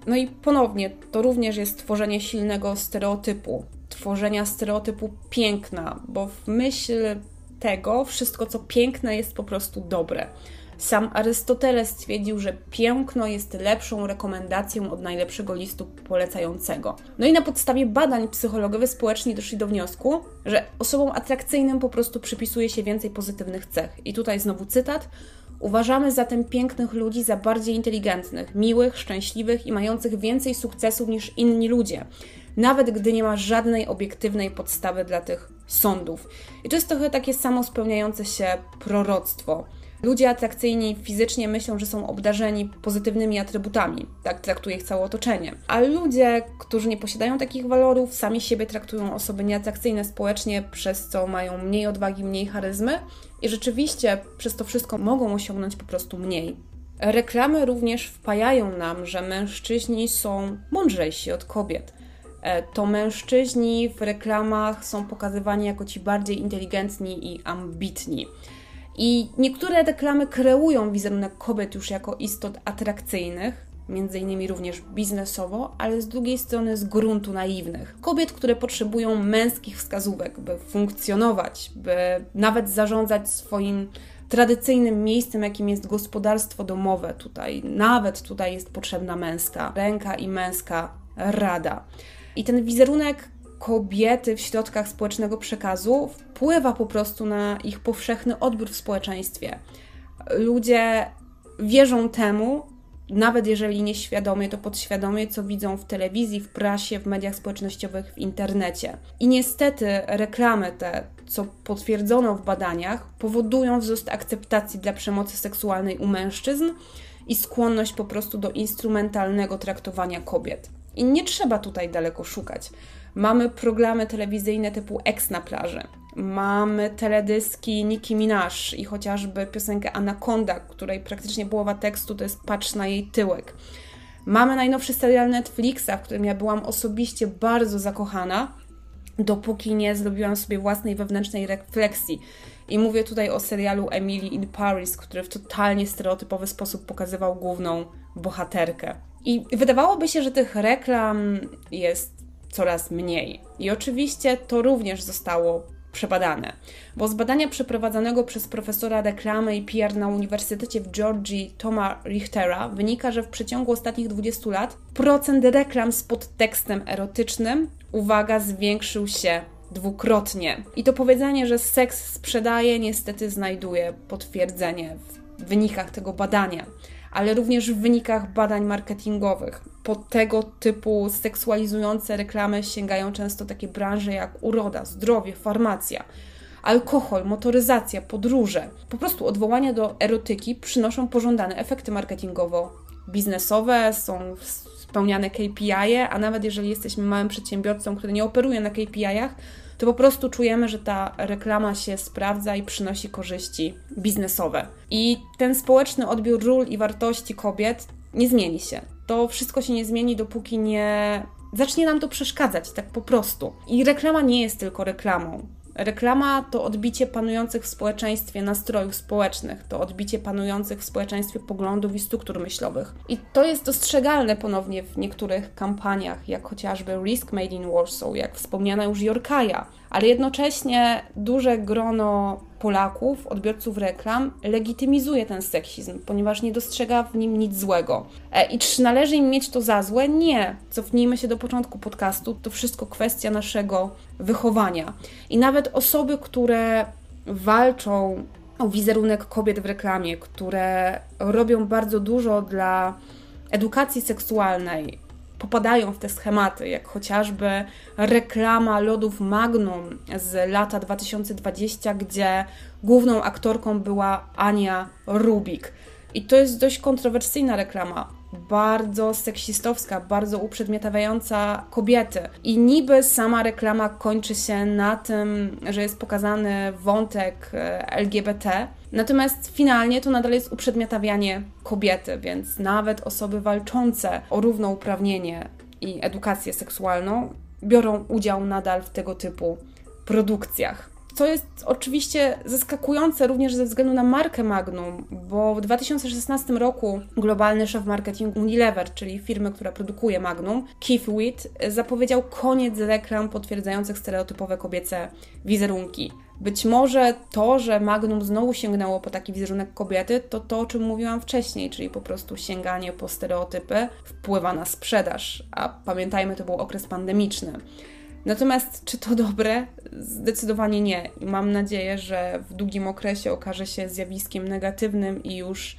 No i ponownie, to również jest tworzenie silnego stereotypu, tworzenia stereotypu piękna, bo w myśl tego wszystko, co piękne, jest po prostu dobre. Sam Arystoteles stwierdził, że piękno jest lepszą rekomendacją od najlepszego listu polecającego. No i na podstawie badań psychologowie społeczni doszli do wniosku, że osobom atrakcyjnym po prostu przypisuje się więcej pozytywnych cech. I tutaj znowu cytat. Uważamy zatem pięknych ludzi za bardziej inteligentnych, miłych, szczęśliwych i mających więcej sukcesów niż inni ludzie, nawet gdy nie ma żadnej obiektywnej podstawy dla tych sądów. I to jest trochę takie samo spełniające się proroctwo. Ludzie atrakcyjni fizycznie myślą, że są obdarzeni pozytywnymi atrybutami. Tak traktuje ich całe otoczenie. A ludzie, którzy nie posiadają takich walorów, sami siebie traktują osoby nieatrakcyjne społecznie, przez co mają mniej odwagi, mniej charyzmy i rzeczywiście przez to wszystko mogą osiągnąć po prostu mniej. Reklamy również wpajają nam, że mężczyźni są mądrzejsi od kobiet. E, to mężczyźni w reklamach są pokazywani jako ci bardziej inteligentni i ambitni. I niektóre reklamy kreują wizerunek kobiet już jako istot atrakcyjnych, między innymi również biznesowo, ale z drugiej strony z gruntu naiwnych. Kobiet, które potrzebują męskich wskazówek, by funkcjonować, by nawet zarządzać swoim tradycyjnym miejscem, jakim jest gospodarstwo domowe. Tutaj, nawet tutaj jest potrzebna męska ręka i męska rada. I ten wizerunek kobiety w środkach społecznego przekazu wpływa po prostu na ich powszechny odbiór w społeczeństwie. Ludzie wierzą temu, nawet jeżeli nieświadomie, to podświadomie, co widzą w telewizji, w prasie, w mediach społecznościowych, w internecie. I niestety reklamy te, co potwierdzono w badaniach, powodują wzrost akceptacji dla przemocy seksualnej u mężczyzn i skłonność po prostu do instrumentalnego traktowania kobiet. I nie trzeba tutaj daleko szukać. Mamy programy telewizyjne typu Ex na plaży. Mamy teledyski Nicki Minaj i chociażby piosenkę Anaconda, której praktycznie połowa tekstu to jest patrz na jej tyłek. Mamy najnowszy serial Netflixa, w którym ja byłam osobiście bardzo zakochana, dopóki nie zrobiłam sobie własnej wewnętrznej refleksji. I mówię tutaj o serialu Emily in Paris, który w totalnie stereotypowy sposób pokazywał główną bohaterkę. I wydawałoby się, że tych reklam jest coraz mniej. I oczywiście to również zostało przebadane. Bo z badania przeprowadzonego przez profesora reklamy i PR na Uniwersytecie w Georgii Toma Richtera wynika, że w przeciągu ostatnich 20 lat procent reklam z podtekstem erotycznym, uwaga, zwiększył się dwukrotnie. I to powiedzenie, że seks sprzedaje, niestety znajduje potwierdzenie w wynikach tego badania, ale również w wynikach badań marketingowych. Po tego typu seksualizujące reklamy sięgają często takie branże jak uroda, zdrowie, farmacja. Alkohol, motoryzacja, podróże. Po prostu odwołania do erotyki przynoszą pożądane efekty marketingowo-biznesowe, są spełniane KPI, a nawet jeżeli jesteśmy małym przedsiębiorcą, który nie operuje na KPI-ach, to po prostu czujemy, że ta reklama się sprawdza i przynosi korzyści biznesowe. I ten społeczny odbiór ról i wartości kobiet nie zmieni się. To wszystko się nie zmieni, dopóki nie zacznie nam to przeszkadzać, tak po prostu. I reklama nie jest tylko reklamą. Reklama to odbicie panujących w społeczeństwie nastrojów społecznych, to odbicie panujących w społeczeństwie poglądów i struktur myślowych. I to jest dostrzegalne ponownie w niektórych kampaniach, jak chociażby Risk Made in Warsaw, jak wspomniana już Jorkaja, ale jednocześnie duże grono Polaków, odbiorców reklam, legitymizuje ten seksizm, ponieważ nie dostrzega w nim nic złego. E, I czy należy im mieć to za złe? Nie. Cofnijmy się do początku podcastu. To wszystko kwestia naszego wychowania. I nawet osoby, które walczą o wizerunek kobiet w reklamie, które robią bardzo dużo dla edukacji seksualnej, popadają w te schematy, jak chociażby reklama lodów Magnum z lata 2020, gdzie główną aktorką była Ania Rubik. I to jest dość kontrowersyjna reklama, bardzo seksistowska, bardzo uprzedmiotawiająca kobiety. I niby sama reklama kończy się na tym, że jest pokazany wątek e, LGBT, natomiast finalnie to nadal jest uprzedmiotawianie kobiety, więc nawet osoby walczące o równouprawnienie i edukację seksualną biorą udział nadal w tego typu produkcjach co jest oczywiście zaskakujące również ze względu na markę Magnum, bo w 2016 roku globalny szef marketingu Unilever, czyli firmy, która produkuje Magnum, Keith Witt, zapowiedział koniec reklam potwierdzających stereotypowe kobiece wizerunki. Być może to, że Magnum znowu sięgnęło po taki wizerunek kobiety, to to, o czym mówiłam wcześniej, czyli po prostu sięganie po stereotypy wpływa na sprzedaż. A pamiętajmy, to był okres pandemiczny. Natomiast czy to dobre? Zdecydowanie nie. Mam nadzieję, że w długim okresie okaże się zjawiskiem negatywnym i już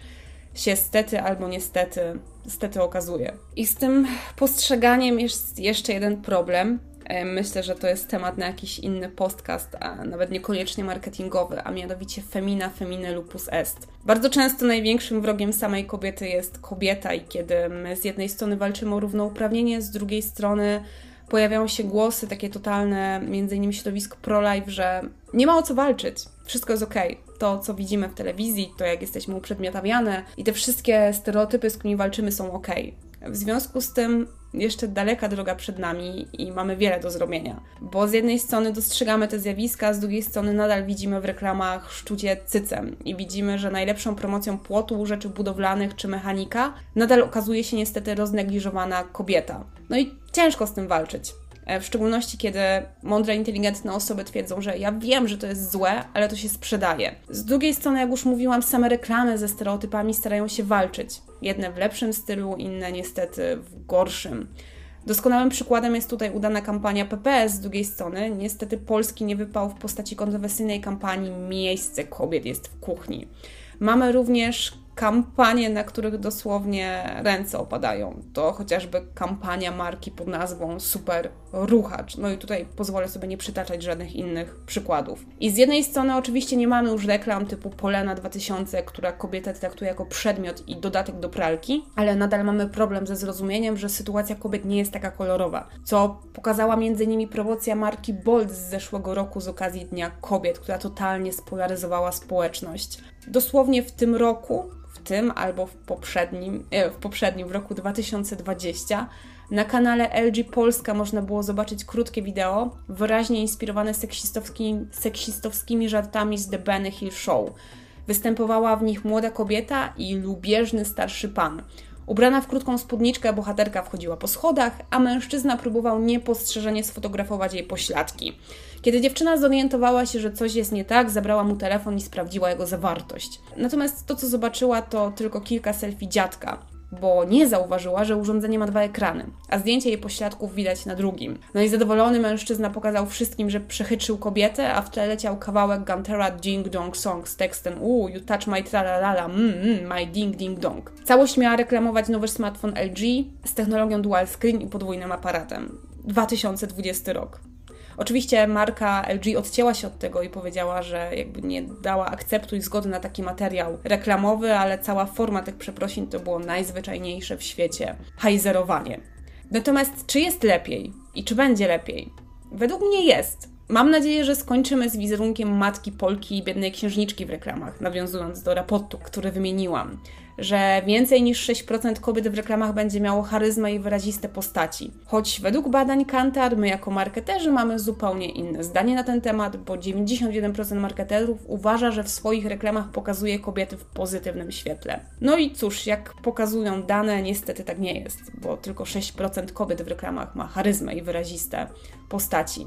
się stety albo niestety, stety okazuje. I z tym postrzeganiem jest jeszcze jeden problem. E, myślę, że to jest temat na jakiś inny podcast, a nawet niekoniecznie marketingowy, a mianowicie femina, femine lupus est. Bardzo często największym wrogiem samej kobiety jest kobieta i kiedy my z jednej strony walczymy o równouprawnienie, z drugiej strony pojawiają się głosy takie totalne, między innymi środowisk pro-life, że nie ma o co walczyć, wszystko jest okej. Okay. To, co widzimy w telewizji, to jak jesteśmy uprzedmiotawiane i te wszystkie stereotypy, z którymi walczymy, są okej. Okay. W związku z tym jeszcze daleka droga przed nami i mamy wiele do zrobienia. Bo z jednej strony dostrzegamy te zjawiska, z drugiej strony nadal widzimy w reklamach szczucie cycem i widzimy, że najlepszą promocją płotu, rzeczy budowlanych czy mechanika nadal okazuje się niestety roznegliżowana kobieta. No i ciężko z tym walczyć. E, w szczególności, kiedy mądre, inteligentne osoby twierdzą, że ja wiem, że to jest złe, ale to się sprzedaje. Z drugiej strony, jak już mówiłam, same reklamy ze stereotypami starają się walczyć. Jedne w lepszym stylu, inne niestety w gorszym. Doskonałym przykładem jest tutaj udana kampania PPS z drugiej strony. Niestety Polski nie wypał w postaci kontrowersyjnej kampanii Miejsce kobiet jest w kuchni. Mamy również kampanie, na których dosłownie ręce opadają. To chociażby kampania marki pod nazwą Super Ruchacz. No i tutaj pozwolę sobie nie przytaczać żadnych innych przykładów. I z jednej strony oczywiście nie mamy już reklam typu Polena 2000, która kobietę traktuje jako przedmiot i dodatek do pralki, ale nadal mamy problem ze zrozumieniem, że sytuacja kobiet nie jest taka kolorowa, co pokazała m.in. promocja marki Bold z zeszłego roku z okazji Dnia Kobiet, która totalnie spolaryzowała społeczność. Dosłownie w tym roku tym albo w poprzednim, e, w poprzednim, w roku 2020, na kanale LG Polska można było zobaczyć krótkie wideo, wyraźnie inspirowane seksistowskimi, seksistowskimi żartami z The Benny Hill Show. Występowała w nich młoda kobieta i lubieżny starszy pan. Ubrana w krótką spódniczkę, bohaterka wchodziła po schodach, a mężczyzna próbował niepostrzeżenie sfotografować jej pośladki. Kiedy dziewczyna zorientowała się, że coś jest nie tak, zabrała mu telefon i sprawdziła jego zawartość. Natomiast to, co zobaczyła, to tylko kilka selfie dziadka, bo nie zauważyła, że urządzenie ma dwa ekrany, a zdjęcie jej pośladków widać na drugim. No i zadowolony mężczyzna pokazał wszystkim, że przechytrzył kobietę, a w tle leciał kawałek Gantera Ding Dong Song z tekstem Uuu, you touch my tralalala, mm, mm, my ding ding dong. Całość miała reklamować nowy smartfon LG z technologią dual screen i podwójnym aparatem. 2020 rok. Oczywiście marka LG odcięła się od tego i powiedziała, że jakby nie dała akceptu i zgody na taki materiał reklamowy, ale cała forma tych przeprosin to było najzwyczajniejsze w świecie hajzerowanie. Natomiast czy jest lepiej i czy będzie lepiej? Według mnie jest. Mam nadzieję, że skończymy z wizerunkiem matki Polki i biednej księżniczki w reklamach, nawiązując do raportu, który wymieniłam że więcej niż 6% kobiet w reklamach będzie miało charyzmę i wyraziste postaci. Choć według badań Kantar my jako marketerzy mamy zupełnie inne zdanie na ten temat, bo 91% marketerów uważa, że w swoich reklamach pokazuje kobiety w pozytywnym świetle. No i cóż, jak pokazują dane, niestety tak nie jest, bo tylko 6% kobiet w reklamach ma charyzmę i wyraziste postaci.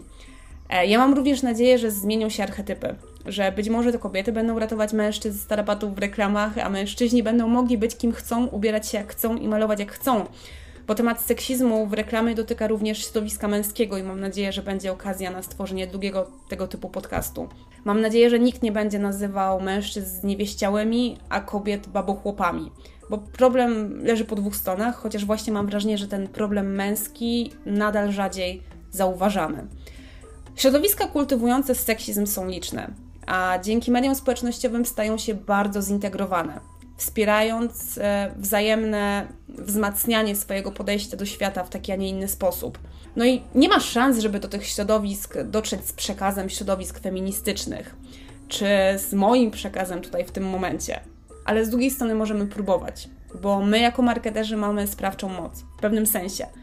E, ja mam również nadzieję, że zmienią się archetypy, że być może to kobiety będą ratować mężczyzn z tarapatów w reklamach, a mężczyźni będą mogli być kim chcą, ubierać się jak chcą i malować jak chcą. Bo temat seksizmu w reklamie dotyka również środowiska męskiego i mam nadzieję, że będzie okazja na stworzenie drugiego tego typu podcastu. Mam nadzieję, że nikt nie będzie nazywał mężczyzn niewieściałymi, a kobiet babochłopami. Bo problem leży po dwóch stronach, chociaż właśnie mam wrażenie, że ten problem męski nadal rzadziej zauważamy. Środowiska kultywujące seksizm są liczne, a dzięki mediom społecznościowym stają się bardzo zintegrowane, wspierając e, wzajemne wzmacnianie swojego podejścia do świata w taki, a nie inny sposób. No i nie ma szans, żeby do tych środowisk dotrzeć z przekazem środowisk feministycznych, czy z moim przekazem tutaj w tym momencie. Ale z drugiej strony możemy próbować, bo my jako marketerzy mamy sprawczą moc, w pewnym sensie –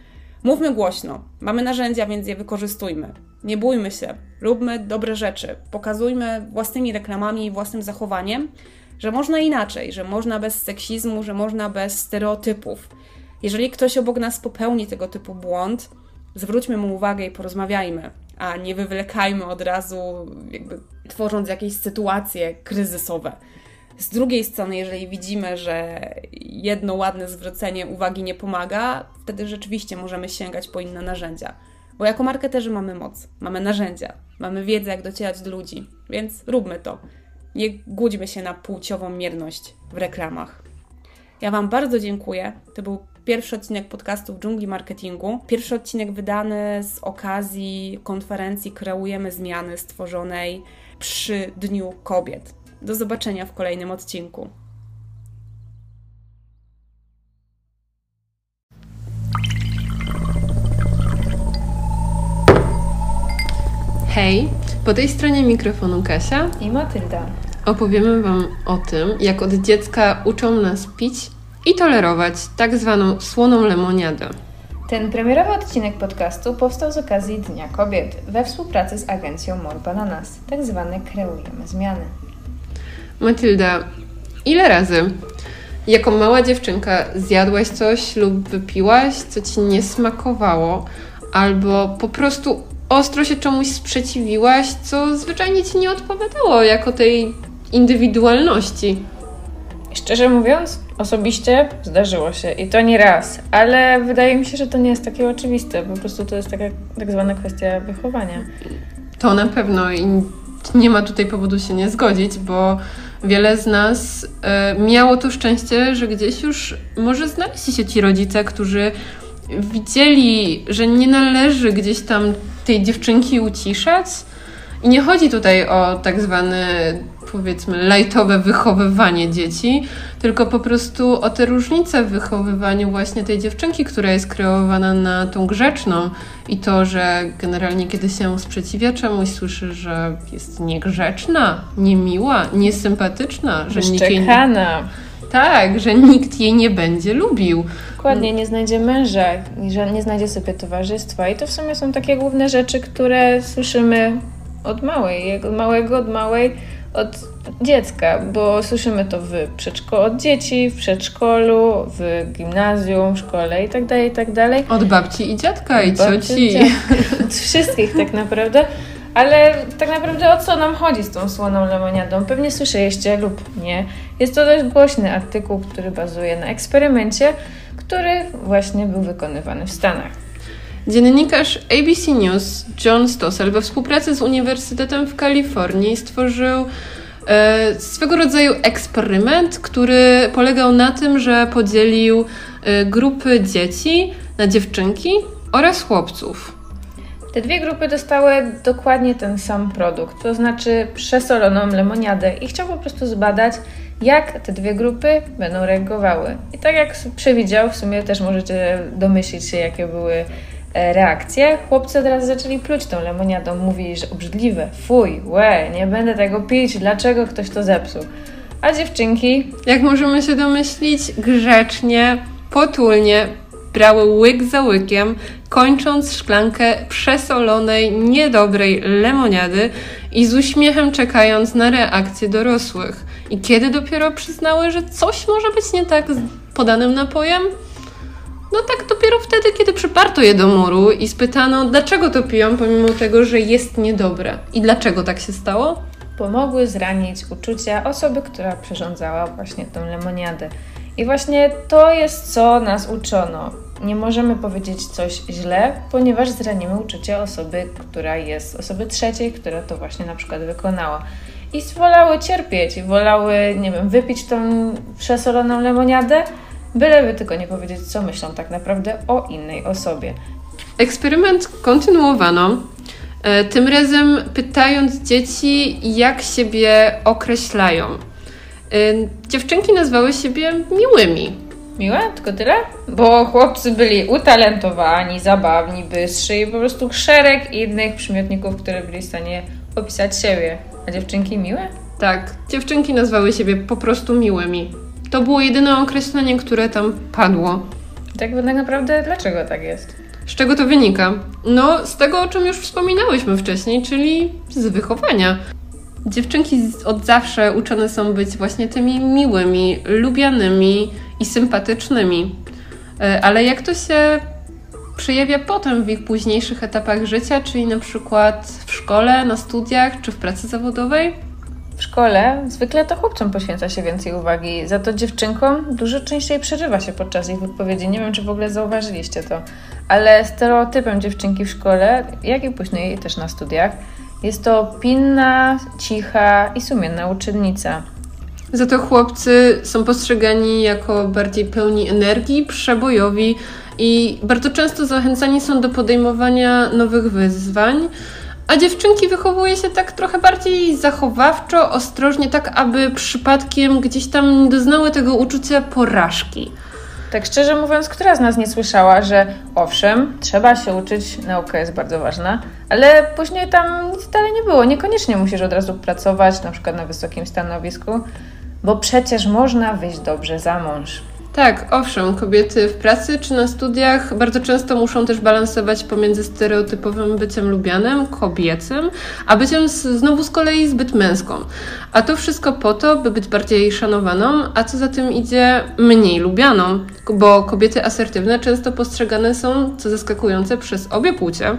Mówmy głośno, mamy narzędzia, więc je wykorzystujmy. Nie bójmy się, róbmy dobre rzeczy, pokazujmy własnymi reklamami i własnym zachowaniem, że można inaczej, że można bez seksizmu, że można bez stereotypów. Jeżeli ktoś obok nas popełni tego typu błąd, zwróćmy mu uwagę i porozmawiajmy, a nie wywlekajmy od razu, jakby tworząc jakieś sytuacje kryzysowe. Z drugiej strony, jeżeli widzimy, że jedno ładne zwrócenie uwagi nie pomaga, wtedy rzeczywiście możemy sięgać po inne narzędzia. Bo jako marketerzy mamy moc, mamy narzędzia, mamy wiedzę, jak docierać do ludzi, więc róbmy to. Nie głódźmy się na płciową mierność w reklamach. Ja Wam bardzo dziękuję. To był pierwszy odcinek podcastu w dżungli marketingu. Pierwszy odcinek wydany z okazji konferencji Kreujemy Zmiany stworzonej przy Dniu Kobiet. Do zobaczenia w kolejnym odcinku. Hej, po tej stronie mikrofonu Kasia i Matylda. Opowiemy Wam o tym, jak od dziecka uczą nas pić i tolerować tak zwaną słoną lemoniadę. Ten premierowy odcinek podcastu powstał z okazji Dnia Kobiet we współpracy z agencją More Bananas, tak zwane Kreujemy Zmiany. Matylda, ile razy jako mała dziewczynka zjadłaś coś lub wypiłaś, co ci nie smakowało, albo po prostu ostro się czemuś sprzeciwiłaś, co zwyczajnie ci nie odpowiadało jako tej indywidualności? Szczerze mówiąc, osobiście zdarzyło się i to nie raz, ale wydaje mi się, że to nie jest takie oczywiste. Po prostu to jest taka tak zwana kwestia wychowania. To na pewno i nie ma tutaj powodu się nie zgodzić, bo wiele z nas e, miało to szczęście, że gdzieś już może znaleźli się ci rodzice, którzy widzieli, że nie należy gdzieś tam tej dziewczynki uciszać. I nie chodzi tutaj o tak zwane, powiedzmy, lajtowe wychowywanie dzieci, tylko po prostu o te różnice w wychowywaniu właśnie tej dziewczynki, która jest kreowana na tą grzeczną i to, że generalnie kiedy się sprzeciwia czemuś, słyszy, że jest niegrzeczna, niemiła, niesympatyczna, że nikt jej... Tak, że nikt jej nie będzie lubił. Dokładnie, nie znajdzie męża, że nie znajdzie sobie towarzystwa. I to w sumie są takie główne rzeczy, które słyszymy od małej, od małego, od małej, od dziecka, bo słyszymy to w przedszkolu, od dzieci, w przedszkolu, w gimnazjum, w szkole itd., tak itd. Tak od babci i dziadka i Babci, cioci. Od wszystkich tak naprawdę. Ale tak naprawdę o co nam chodzi z tą słoną lemoniadą? Pewnie słyszeliście lub nie. Jest to dość głośny artykuł, który bazuje na eksperymencie, który właśnie był wykonywany w Stanach. Dziennikarz ABC News John Stossel we współpracy z Uniwersytetem w Kalifornii stworzył e, swego rodzaju eksperyment, który polegał na tym, że podzielił e, grupy dzieci na dziewczynki oraz chłopców. Te dwie grupy dostały dokładnie ten sam produkt, to znaczy przesoloną lemoniadę i chciał po prostu zbadać, jak te dwie grupy będą reagowały. I tak jak przewidział, w sumie też możecie domyślić się, jakie były e, reakcje. Chłopcy od razu zaczęli pluć tą lemoniadą, mówili, że obrzydliwe, fuj, łe, nie będę tego pić, dlaczego ktoś to zepsuł. A dziewczynki... Jak możemy się domyślić, grzecznie, potulnie brały łyk za łykiem, kończąc szklankę przesolonej, niedobrej lemoniady i z uśmiechem czekając na reakcję dorosłych. I kiedy dopiero przyznały, że coś może być nie tak z podanym napojem? No tak dopiero wtedy, kiedy przyparto je do muru i spytano, dlaczego to piją, pomimo tego, że jest niedobre. I dlaczego tak się stało? Pomogły zranić uczucia osoby, która przyrządzała właśnie tą lemoniadę. I właśnie to jest, co nas uczono. Nie możemy powiedzieć coś źle, ponieważ zranimy uczucie osoby, która jest, osoby trzeciej, która to właśnie na przykład wykonała. I wolały cierpieć, wolały, nie wiem, wypić tą przesoloną lemoniadę, byleby tylko nie powiedzieć, co myślą tak naprawdę o innej osobie. Eksperyment kontynuowano, e, tym razem pytając dzieci, jak siebie określają. Y, dziewczynki nazwały siebie miłymi. Miłe? Tylko tyle? Bo chłopcy byli utalentowani, zabawni, bystrzy i po prostu szereg innych przymiotników, które byli w stanie opisać siebie. A dziewczynki miłe? Tak, dziewczynki nazwały siebie po prostu miłymi. To było jedyne określenie, które tam padło. Tak naprawdę dlaczego tak jest? Z czego to wynika? No, z tego, o czym już wspominałyśmy wcześniej, czyli z wychowania. Dziewczynki od zawsze uczone są być właśnie tymi miłymi, lubianymi i sympatycznymi. E, ale jak to się przejawia potem w ich późniejszych etapach życia, czyli na przykład w szkole, na studiach czy w pracy zawodowej? W szkole zwykle to chłopcom poświęca się więcej uwagi, za to dziewczynkom dużo częściej przerywa się podczas ich wypowiedzi. Nie wiem, czy w ogóle zauważyliście to, ale stereotypem dziewczynki w szkole, jak i później też na studiach, jest to pilna, cicha i sumienna uczennica. Za to chłopcy są postrzegani jako bardziej pełni energii, przebojowi i bardzo często zachęcani są do podejmowania nowych wyzwań, a dziewczynki wychowuje się tak trochę bardziej zachowawczo, ostrożnie, tak aby przypadkiem gdzieś tam nie doznały tego uczucia porażki. Tak szczerze mówiąc, która z nas nie słyszała, że owszem, trzeba się uczyć, nauka jest bardzo ważna, ale później tam nic dalej nie było. Niekoniecznie musisz od razu pracować, na przykład na wysokim stanowisku, bo przecież można wyjść dobrze za mąż. Tak, owszem, kobiety w pracy czy na studiach bardzo często muszą też balansować pomiędzy stereotypowym byciem lubianym, kobiecym, a byciem znowu z kolei zbyt męską. A to wszystko po to, by być bardziej szanowaną, a co za tym idzie, mniej lubianą, bo kobiety asertywne często postrzegane są, co zaskakujące, przez obie płcie,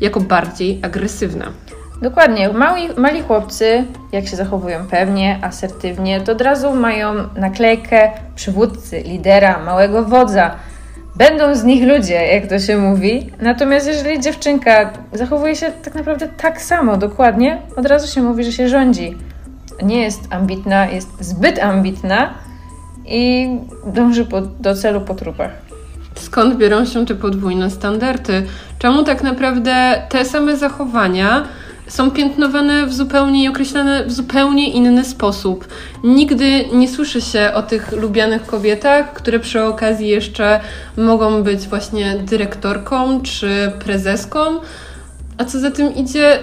jako bardziej agresywne. Dokładnie. Mali, mali chłopcy, jak się zachowują pewnie, asertywnie, to od razu mają naklejkę przywódcy, lidera, małego wodza. Będą z nich ludzie, jak to się mówi. Natomiast jeżeli dziewczynka zachowuje się tak naprawdę tak samo, dokładnie, od razu się mówi, że się rządzi. Nie jest ambitna, jest zbyt ambitna i dąży po, do celu po trupach. Skąd biorą się te podwójne standardy? Czemu tak naprawdę te same zachowania są piętnowane w zupełnie i określane w zupełnie inny sposób. Nigdy nie słyszy się o tych lubianych kobietach, które przy okazji jeszcze mogą być właśnie dyrektorką czy prezeską. A co za tym idzie,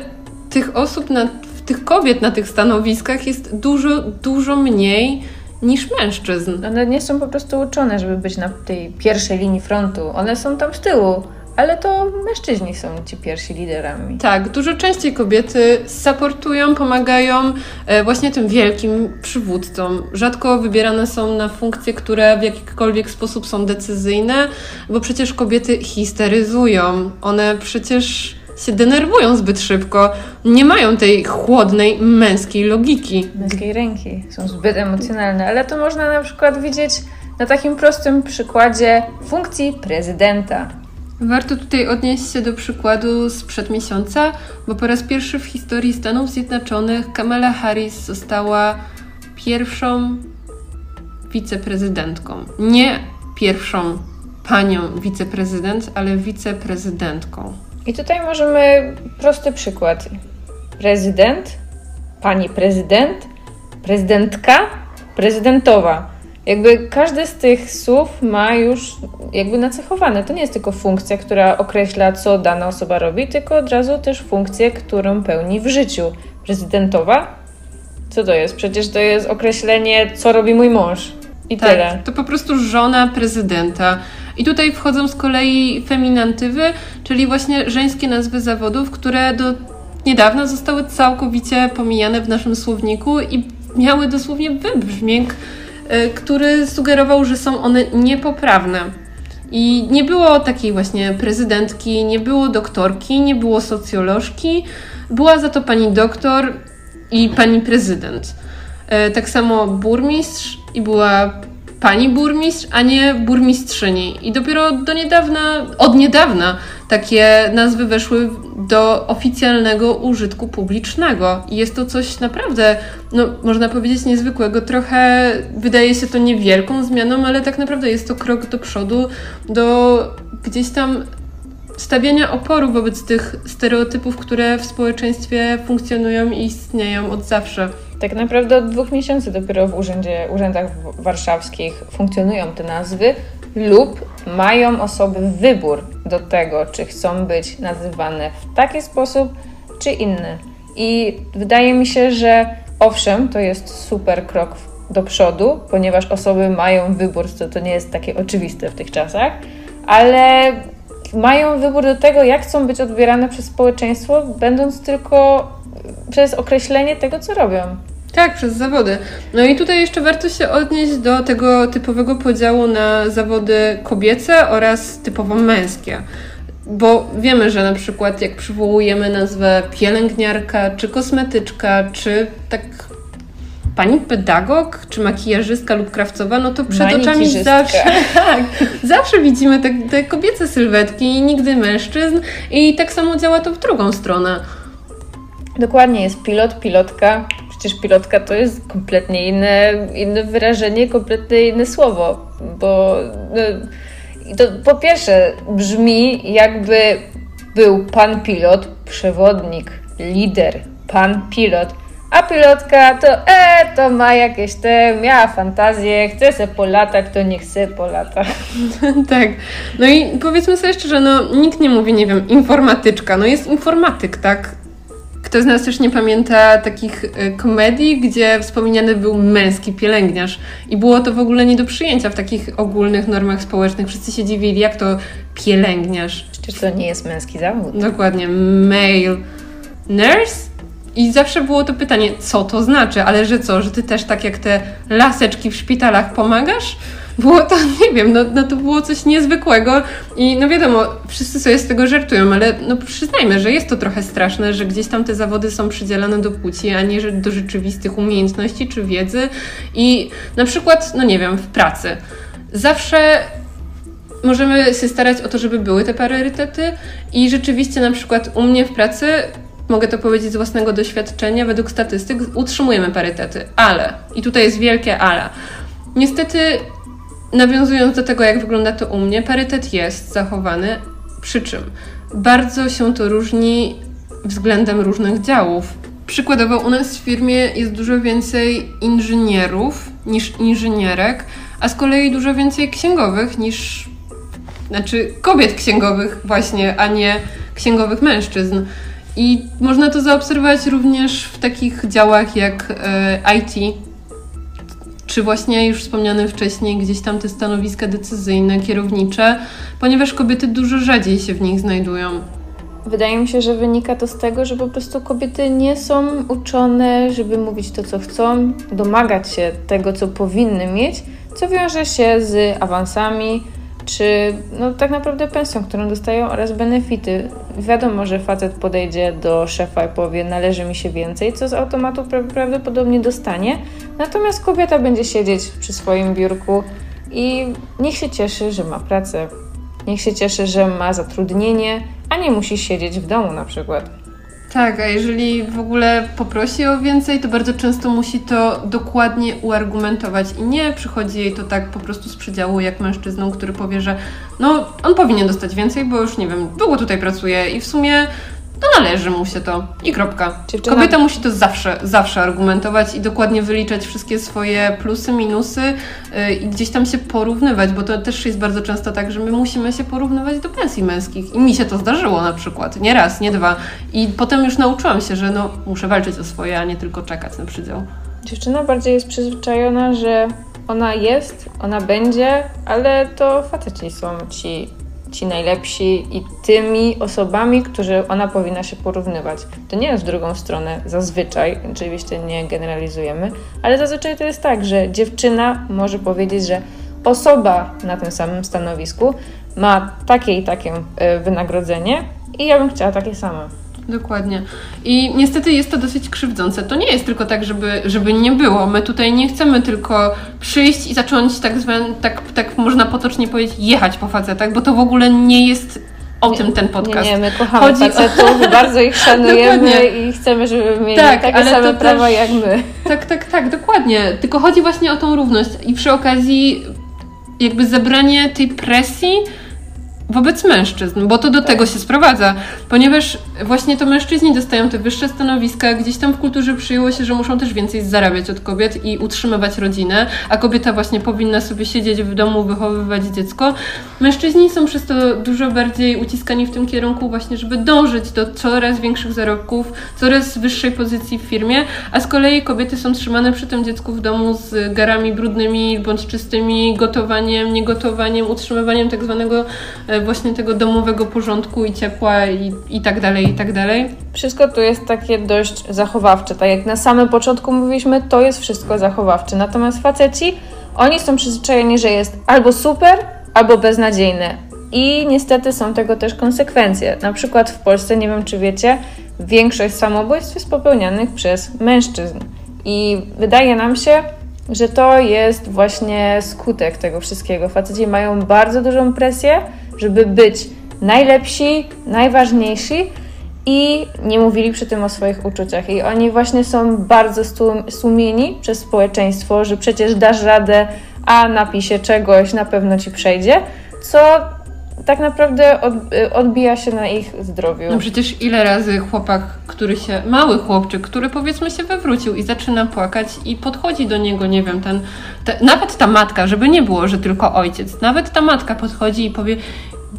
tych osób, na, tych kobiet na tych stanowiskach jest dużo, dużo mniej niż mężczyzn. One nie są po prostu uczone, żeby być na tej pierwszej linii frontu. One są tam z tyłu ale to mężczyźni są ci pierwsi liderami. Tak, dużo częściej kobiety supportują, pomagają e, właśnie tym wielkim przywódcom. Rzadko wybierane są na funkcje, które w jakikolwiek sposób są decyzyjne, bo przecież kobiety histeryzują. One przecież się denerwują zbyt szybko, nie mają tej chłodnej męskiej logiki. Męskiej ręki są zbyt emocjonalne, ale to można na przykład widzieć na takim prostym przykładzie funkcji prezydenta. Warto tutaj odnieść się do przykładu sprzed miesiąca, bo po raz pierwszy w historii Stanów Zjednoczonych Kamala Harris została pierwszą wiceprezydentką. Nie pierwszą panią wiceprezydent, ale wiceprezydentką. I tutaj możemy prosty przykład. Prezydent, pani prezydent, prezydentka, prezydentowa. Jakby każdy z tych słów ma już jakby nacechowane. To nie jest tylko funkcja, która określa, co dana osoba robi, tylko od razu też funkcję, którą pełni w życiu. Prezydentowa? Co to jest? Przecież to jest określenie, co robi mój mąż. I tak, tyle. To po prostu żona prezydenta. I tutaj wchodzą z kolei feminantywy, czyli właśnie żeńskie nazwy zawodów, które do niedawna zostały całkowicie pomijane w naszym słowniku i miały dosłownie wybrzmięk, który sugerował, że są one niepoprawne. I nie było takiej właśnie prezydentki, nie było doktorki, nie było socjolożki, była za to pani doktor i pani prezydent. Y, tak samo burmistrz i była pani burmistrz, a nie burmistrzyni. I dopiero do niedawna, od niedawna takie nazwy weszły do oficjalnego użytku publicznego. I jest to coś naprawdę, no można powiedzieć, niezwykłego. Trochę wydaje się to niewielką zmianą, ale tak naprawdę jest to krok do przodu, do gdzieś tam stawiania oporu wobec tych stereotypów, które w społeczeństwie funkcjonują i istnieją od zawsze. Tak naprawdę od dwóch miesięcy dopiero w urzędzie, urzędach warszawskich funkcjonują te nazwy lub mają osoby wybór do tego, czy chcą być nazywane w taki sposób, czy inny. I wydaje mi się, że owszem, to jest super krok do przodu, ponieważ osoby mają wybór, co to nie jest takie oczywiste w tych czasach, ale mają wybór do tego, jak chcą być odbierane przez społeczeństwo, będąc tylko przez określenie tego, co robią. Tak, przez zawody. No i tutaj jeszcze warto się odnieść do tego typowego podziału na zawody kobiece oraz typowo męskie. Bo wiemy, że na przykład jak przywołujemy nazwę pielęgniarka, czy kosmetyczka, czy tak pani pedagog, czy makijażystka lub krawcowa, no to przed oczami zawsze, tak, zawsze widzimy te, te kobiece sylwetki, nigdy mężczyzn i tak samo działa to w drugą stronę. Dokładnie, jest pilot, pilotka. Przecież pilotka to jest kompletnie inne, inne wyrażenie, kompletnie inne słowo, bo no, to po pierwsze brzmi jakby był pan pilot, przewodnik, lider, pan pilot, a pilotka to e, to ma jakieś te, miała fantazję, chce se polatać, to nie chce polatać. tak. No i powiedzmy sobie szczerze, no nikt nie mówi, nie wiem, informatyczka, no jest informatyk, tak? Kto z nas też nie pamięta takich y, komedii, gdzie wspomniany był męski pielęgniarz i było to w ogóle nie do przyjęcia w takich ogólnych normach społecznych. Wszyscy się dziwili, jak to pielęgniarz. Przecież to nie jest męski zawód. Dokładnie, male nurse? I zawsze było to pytanie, co to znaczy, ale że co, że ty też tak jak te laseczki w szpitalach pomagasz? Było to, nie wiem, no, no to było coś niezwykłego i no wiadomo, wszyscy sobie z tego żartują, ale no przyznajmy, że jest to trochę straszne, że gdzieś tam te zawody są przydzielane do płci, a nie do rzeczywistych umiejętności czy wiedzy i na przykład, no nie wiem, w pracy. Zawsze możemy się starać o to, żeby były te priorytety i rzeczywiście na przykład u mnie w pracy mogę to powiedzieć z własnego doświadczenia, według statystyk utrzymujemy parytety, ale, i tutaj jest wielkie ale, niestety nawiązując do tego, jak wygląda to u mnie, parytet jest zachowany, przy czym bardzo się to różni względem różnych działów. Przykładowo u nas w firmie jest dużo więcej inżynierów niż inżynierek, a z kolei dużo więcej księgowych niż znaczy kobiet księgowych właśnie, a nie księgowych mężczyzn. I można to zaobserwować również w takich działach jak e, IT, czy właśnie już wspomniane wcześniej gdzieś tam te stanowiska decyzyjne, kierownicze, ponieważ kobiety dużo rzadziej się w nich znajdują. Wydaje mi się, że wynika to z tego, że po prostu kobiety nie są uczone, żeby mówić to, co chcą, domagać się tego, co powinny mieć, co wiąże się z awansami, czy no, tak naprawdę pensją, którą dostają oraz benefity. Wiadomo, że facet podejdzie do szefa i powie, należy mi się więcej, co z automatu pra- prawdopodobnie dostanie, natomiast kobieta będzie siedzieć przy swoim biurku i niech się cieszy, że ma pracę, niech się cieszy, że ma zatrudnienie, a nie musi siedzieć w domu na przykład. Tak, a jeżeli w ogóle poprosi o więcej, to bardzo często musi to dokładnie uargumentować. I nie przychodzi jej to tak po prostu z przedziału jak mężczyzną, który powie, że no on powinien dostać więcej, bo już nie wiem, długo tutaj pracuje. I w sumie to należy mu się to i kropka. Dziewczyna- Kobieta musi to zawsze, zawsze argumentować i dokładnie wyliczać wszystkie swoje plusy, minusy yy, i gdzieś tam się porównywać, bo to też jest bardzo często tak, że my musimy się porównywać do pensji męskich i mi się to zdarzyło na przykład, nie raz, nie dwa i potem już nauczyłam się, że no muszę walczyć o swoje, a nie tylko czekać na przydział. Dziewczyna bardziej jest przyzwyczajona, że ona jest, ona będzie, ale to faceci są ci, ci najlepsi i tymi osobami, którzy ona powinna się porównywać. To nie jest w drugą stronę zazwyczaj, oczywiście nie generalizujemy, ale zazwyczaj to jest tak, że dziewczyna może powiedzieć, że osoba na tym samym stanowisku ma takie i takie e, wynagrodzenie i ja bym chciała takie same. Dokładnie. I niestety jest to dosyć krzywdzące. To nie jest tylko tak, żeby, żeby nie było. My tutaj nie chcemy tylko przyjść i zacząć tak zwane, tak, tak można potocznie powiedzieć, jechać po facetach, bo to w ogóle nie jest o tym ten podcast. Nie, nie, my kochamy Chodzi o- facetów, bardzo ich szanujemy i chcemy, żeby mieli Tak, takie same prawa też- jak my. Tak, tak, tak, dokładnie. Tylko chodzi właśnie o tą równość i przy okazji jakby zebranie tej presji wobec mężczyzn, bo to do tego się sprowadza, ponieważ właśnie to mężczyźni dostają te wyższe stanowiska, gdzieś tam w kulturze przyjęło się, że muszą też więcej zarabiać od kobiet i utrzymywać rodzinę, a kobieta właśnie powinna sobie siedzieć w domu, wychowywać dziecko. Mężczyźni są przez to dużo bardziej uciskani w tym kierunku właśnie, żeby dążyć do coraz większych zarobków, coraz wyższej pozycji w firmie, a z kolei kobiety są trzymane przy tym dziecku w domu z garami brudnymi bądź czystymi, gotowaniem, niegotowaniem, utrzymywaniem tak zwanego e, właśnie tego domowego porządku i ciepła i, i tak dalej, i tak dalej. Wszystko tu jest takie dość zachowawcze. Tak jak na samym początku mówiliśmy, to jest wszystko zachowawcze. Natomiast faceci, oni są przyzwyczajeni, że jest albo super, albo beznadziejne. I niestety są tego też konsekwencje. Na przykład w Polsce, nie wiem czy wiecie, większość samobójstw jest popełnianych przez mężczyzn. I wydaje nam się, że to jest właśnie skutek tego wszystkiego. Faceci mają bardzo dużą presję, żeby być najlepsi, najważniejsi i nie mówili przy tym o swoich uczuciach. I oni właśnie są bardzo stłumieni przez społeczeństwo, że przecież dasz radę, a napisie czegoś, na pewno ci przejdzie, co tak naprawdę od, odbija się na ich zdrowiu. No przecież ile razy chłopak, który się, mały chłopczyk, który powiedzmy się wywrócił i zaczyna płakać i podchodzi do niego, nie wiem, ten, te, nawet ta matka, żeby nie było, że tylko ojciec, nawet ta matka podchodzi i powie,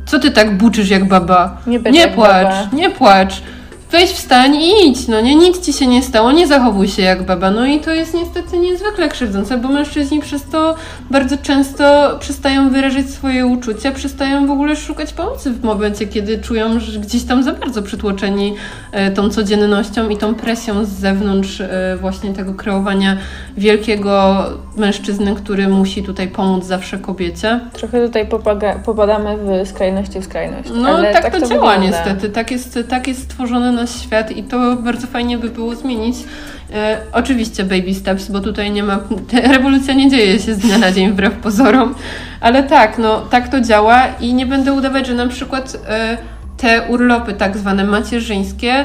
co ty tak buczysz jak baba? Nie nie jak płacz, baba. nie płacz. Weź wstań i idź, no nie, nic ci się nie stało, nie zachowuj się jak baba. No i to jest niestety niezwykle krzywdzące, bo mężczyźni przez to bardzo często przestają wyrażać swoje uczucia, przestają w ogóle szukać pomocy w momencie, kiedy czują, że gdzieś tam za bardzo przytłoczeni e, tą codziennością i tą presją z zewnątrz e, właśnie tego kreowania wielkiego mężczyzny, który musi tutaj pomóc zawsze kobiecie. Trochę tutaj popaga- popadamy w skrajności w skrajność. No ale tak, to, działa wygląda. niestety. Tak jest, tak jest stworzony nasz świat i to bardzo fajnie by było zmienić. E, oczywiście baby steps, bo tutaj nie ma. Rewolucja nie dzieje się z dnia na dzień wbrew pozorom, ale tak, no tak to działa i nie będę udawać, że na przykład e, te urlopy tak zwane macierzyńskie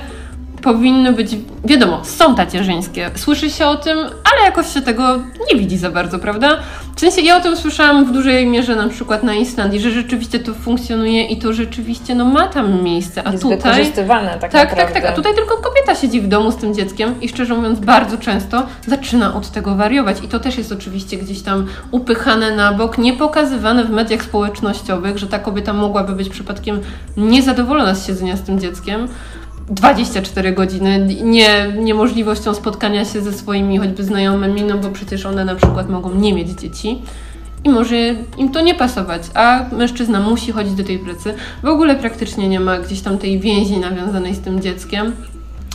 powinny być, wiadomo, są tacierzyńskie. Słyszy się o tym, ale jakoś się tego nie widzi za bardzo, prawda? W sensie ja o tym słyszałam w dużej mierze na przykład na Islandii, że rzeczywiście to funkcjonuje i to rzeczywiście no, ma tam miejsce, a Jest tutaj... wykorzystywane tak, Tak, tak, naprawdę. tak. A tutaj tylko kobieta siedzi w domu z tym dzieckiem i szczerze mówiąc, bardzo często zaczyna od tego wariować. I to też jest oczywiście gdzieś tam upychane na bok, nie pokazywane w mediach społecznościowych, że ta kobieta mogłaby być przypadkiem niezadowolona z siedzenia z tym dzieckiem. 24 godziny, nie, niemożliwością spotkania się ze swoimi choćby znajomymi, no bo przecież one na przykład mogą nie mieć dzieci i może im to nie pasować, a mężczyzna musi chodzić do tej pracy. W ogóle praktycznie nie ma gdzieś tam tej więzi nawiązanej z tym dzieckiem.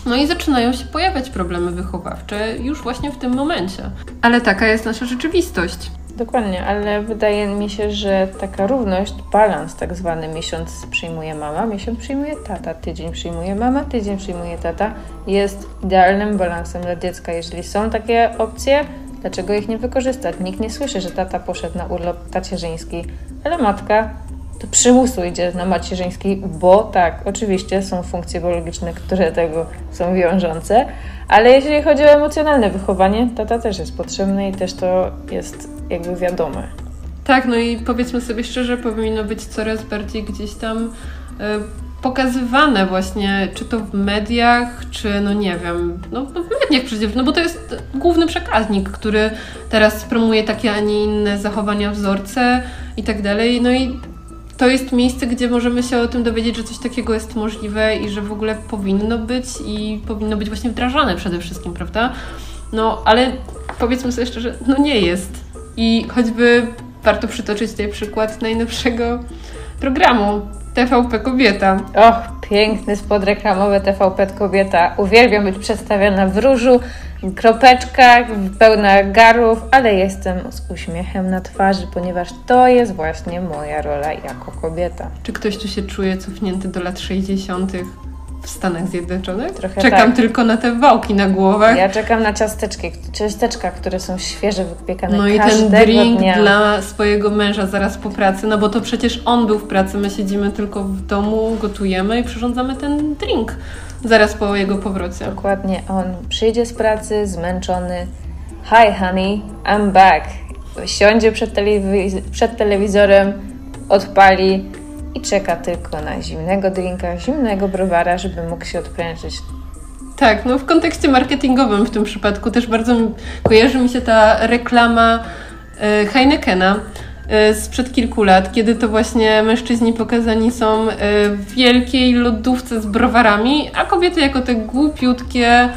No i zaczynają się pojawiać problemy wychowawcze już właśnie w tym momencie. Ale taka jest nasza rzeczywistość. Dokładnie, ale wydaje mi się, że taka równość, balans tak zwany miesiąc przyjmuje mama, miesiąc przyjmuje tata, tydzień przyjmuje mama, tydzień przyjmuje tata, jest idealnym balansem dla dziecka. Jeżeli są takie opcje, dlaczego ich nie wykorzystać? Nikt nie słyszy, że tata poszedł na urlop tacierzyński, ale matka to przymusu idzie na macierzyński, bo tak, oczywiście są funkcje biologiczne, które tego są wiążące, ale jeśli chodzi o emocjonalne wychowanie, tata też jest potrzebny i też to jest jakby wiadome. Tak, no i powiedzmy sobie szczerze, powinno być coraz bardziej gdzieś tam y, pokazywane właśnie, czy to w mediach, czy no nie wiem, no w mediach przecież, no bo to jest główny przekaźnik, który teraz promuje takie, a nie inne zachowania, wzorce i tak dalej, no i to jest miejsce, gdzie możemy się o tym dowiedzieć, że coś takiego jest możliwe i że w ogóle powinno być i powinno być właśnie wdrażane przede wszystkim, prawda? No, ale powiedzmy sobie szczerze, no nie jest. I choćby warto przytoczyć tutaj przykład najnowszego programu TVP Kobieta. Och, piękny spod reklamowy TVP Kobieta. Uwielbiam być przedstawiona w różu, kropeczkach, pełna garów, ale jestem z uśmiechem na twarzy, ponieważ to jest właśnie moja rola jako kobieta. Czy ktoś tu się czuje cofnięty do lat 60. w Stanach Zjednoczonych? Trochę Czekam tak. tylko na te wałki na głowach. Ja czekam na ciasteczki, ciasteczka, które są świeże, wypiekane No i ten drink dnia. dla swojego męża zaraz po pracy, no bo to przecież on był w pracy, my siedzimy tylko w domu, gotujemy i przyrządzamy ten drink zaraz po jego powrocie. Dokładnie, on przyjdzie z pracy zmęczony. Hi honey, I'm back. Siądzie przed, telewiz- przed telewizorem, odpali i czeka tylko na zimnego drinka, zimnego browara, żeby mógł się odprężyć. Tak, no w kontekście marketingowym w tym przypadku też bardzo kojarzy mi się ta reklama e, Heinekena e, sprzed kilku lat, kiedy to właśnie mężczyźni pokazani są e, w wielkiej lodówce z browarami, a kobiety jako te głupiutkie,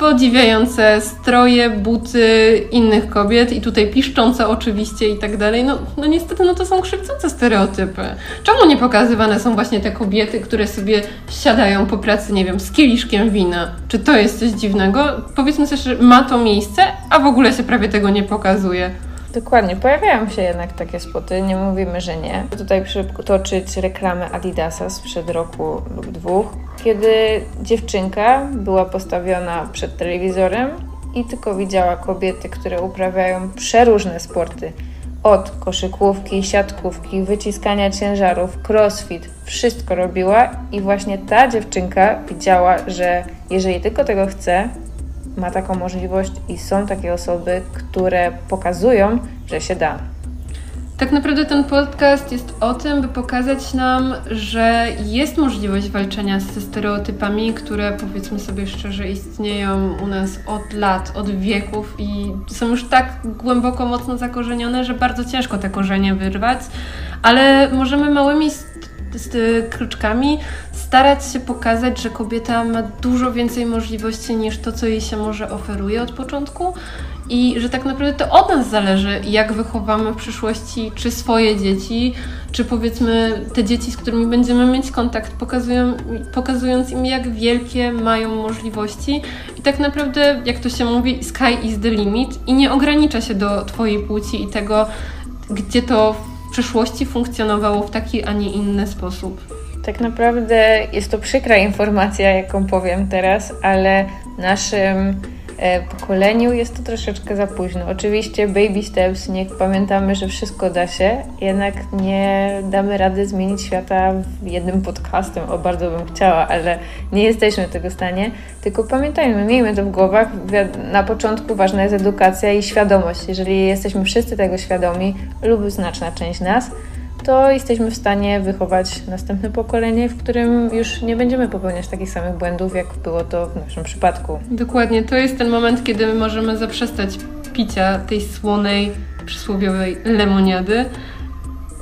podziwiające stroje, buty innych kobiet i tutaj piszczące oczywiście i tak dalej. No, no niestety no to są krzywdzące stereotypy. Czemu nie pokazywane są właśnie te kobiety, które sobie siadają po pracy, nie wiem, z kieliszkiem wina? Czy to jest coś dziwnego? Powiedzmy sobie, że ma to miejsce, a w ogóle się prawie tego nie pokazuje. Dokładnie, pojawiają się jednak takie spoty, nie mówimy, że nie. Tutaj przytoczyć reklamę Adidasa sprzed roku lub dwóch, kiedy dziewczynka była postawiona przed telewizorem i tylko widziała kobiety, które uprawiają przeróżne sporty. Od koszykówki, siatkówki, wyciskania ciężarów, crossfit, wszystko robiła i właśnie ta dziewczynka widziała, że jeżeli tylko tego chce, ma taką możliwość i są takie osoby, które pokazują, że się da. Tak naprawdę ten podcast jest o tym, by pokazać nam, że jest możliwość walczenia ze stereotypami, które powiedzmy sobie szczerze istnieją u nas od lat, od wieków i są już tak głęboko, mocno zakorzenione, że bardzo ciężko te korzenie wyrwać, ale możemy małymi z, z kroczkami starać się pokazać, że kobieta ma dużo więcej możliwości niż to, co jej się może oferuje od początku i że tak naprawdę to od nas zależy, jak wychowamy w przyszłości, czy swoje dzieci, czy powiedzmy te dzieci, z którymi będziemy mieć kontakt, pokazują, pokazując im, jak wielkie mają możliwości. I tak naprawdę, jak to się mówi, sky is the limit i nie ogranicza się do Twojej płci i tego, gdzie to w przyszłości funkcjonowało w taki, a nie inny sposób. Tak naprawdę jest to przykra informacja, jaką powiem teraz, ale naszym pokoleniu jest to troszeczkę za późno. Oczywiście baby steps, niech pamiętamy, że wszystko da się, jednak nie damy rady zmienić świata jednym podcastem, o bardzo bym chciała, ale nie jesteśmy w tego stanie, tylko pamiętajmy, miejmy to w głowach, na początku ważna jest edukacja i świadomość. Jeżeli jesteśmy wszyscy tego świadomi lub znaczna część nas, to jesteśmy w stanie wychować następne pokolenie, w którym już nie będziemy popełniać takich samych błędów, jak było to w naszym przypadku. Dokładnie, to jest ten moment, kiedy my możemy zaprzestać picia tej słonej, przysłowiowej lemoniady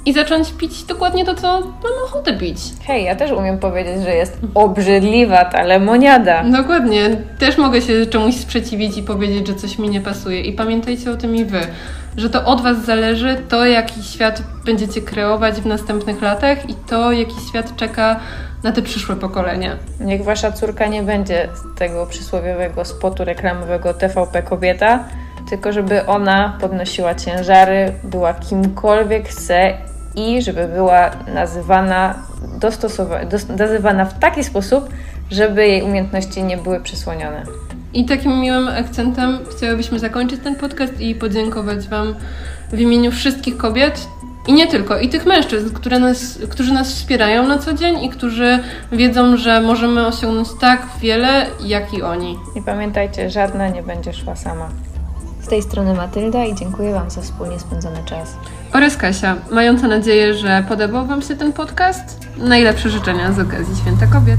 i zacząć pić dokładnie to, co mam ochotę pić. Hej, ja też umiem powiedzieć, że jest obrzydliwa ta lemoniada. Dokładnie. Też mogę się czemuś sprzeciwić i powiedzieć, że coś mi nie pasuje. I pamiętajcie o tym i wy, że to od was zależy, to jaki świat będziecie kreować w następnych latach i to jaki świat czeka na te przyszłe pokolenia. Niech wasza córka nie będzie z tego przysłowiowego spotu reklamowego TVP Kobieta, tylko żeby ona podnosiła ciężary, była kimkolwiek chce i żeby była nazywana, dostosowa- dos- nazywana w taki sposób, żeby jej umiejętności nie były przysłonione. I takim miłym akcentem chciałybyśmy zakończyć ten podcast i podziękować Wam w imieniu wszystkich kobiet i nie tylko, i tych mężczyzn, które nas, którzy nas wspierają na co dzień i którzy wiedzą, że możemy osiągnąć tak wiele, jak i oni. I pamiętajcie, żadna nie będzie szła sama. Z tej strony Matylda i dziękuję Wam za wspólnie spędzony czas. Oraz Kasia, mająca nadzieję, że podobał Wam się ten podcast. Najlepsze życzenia z okazji Święta Kobiet.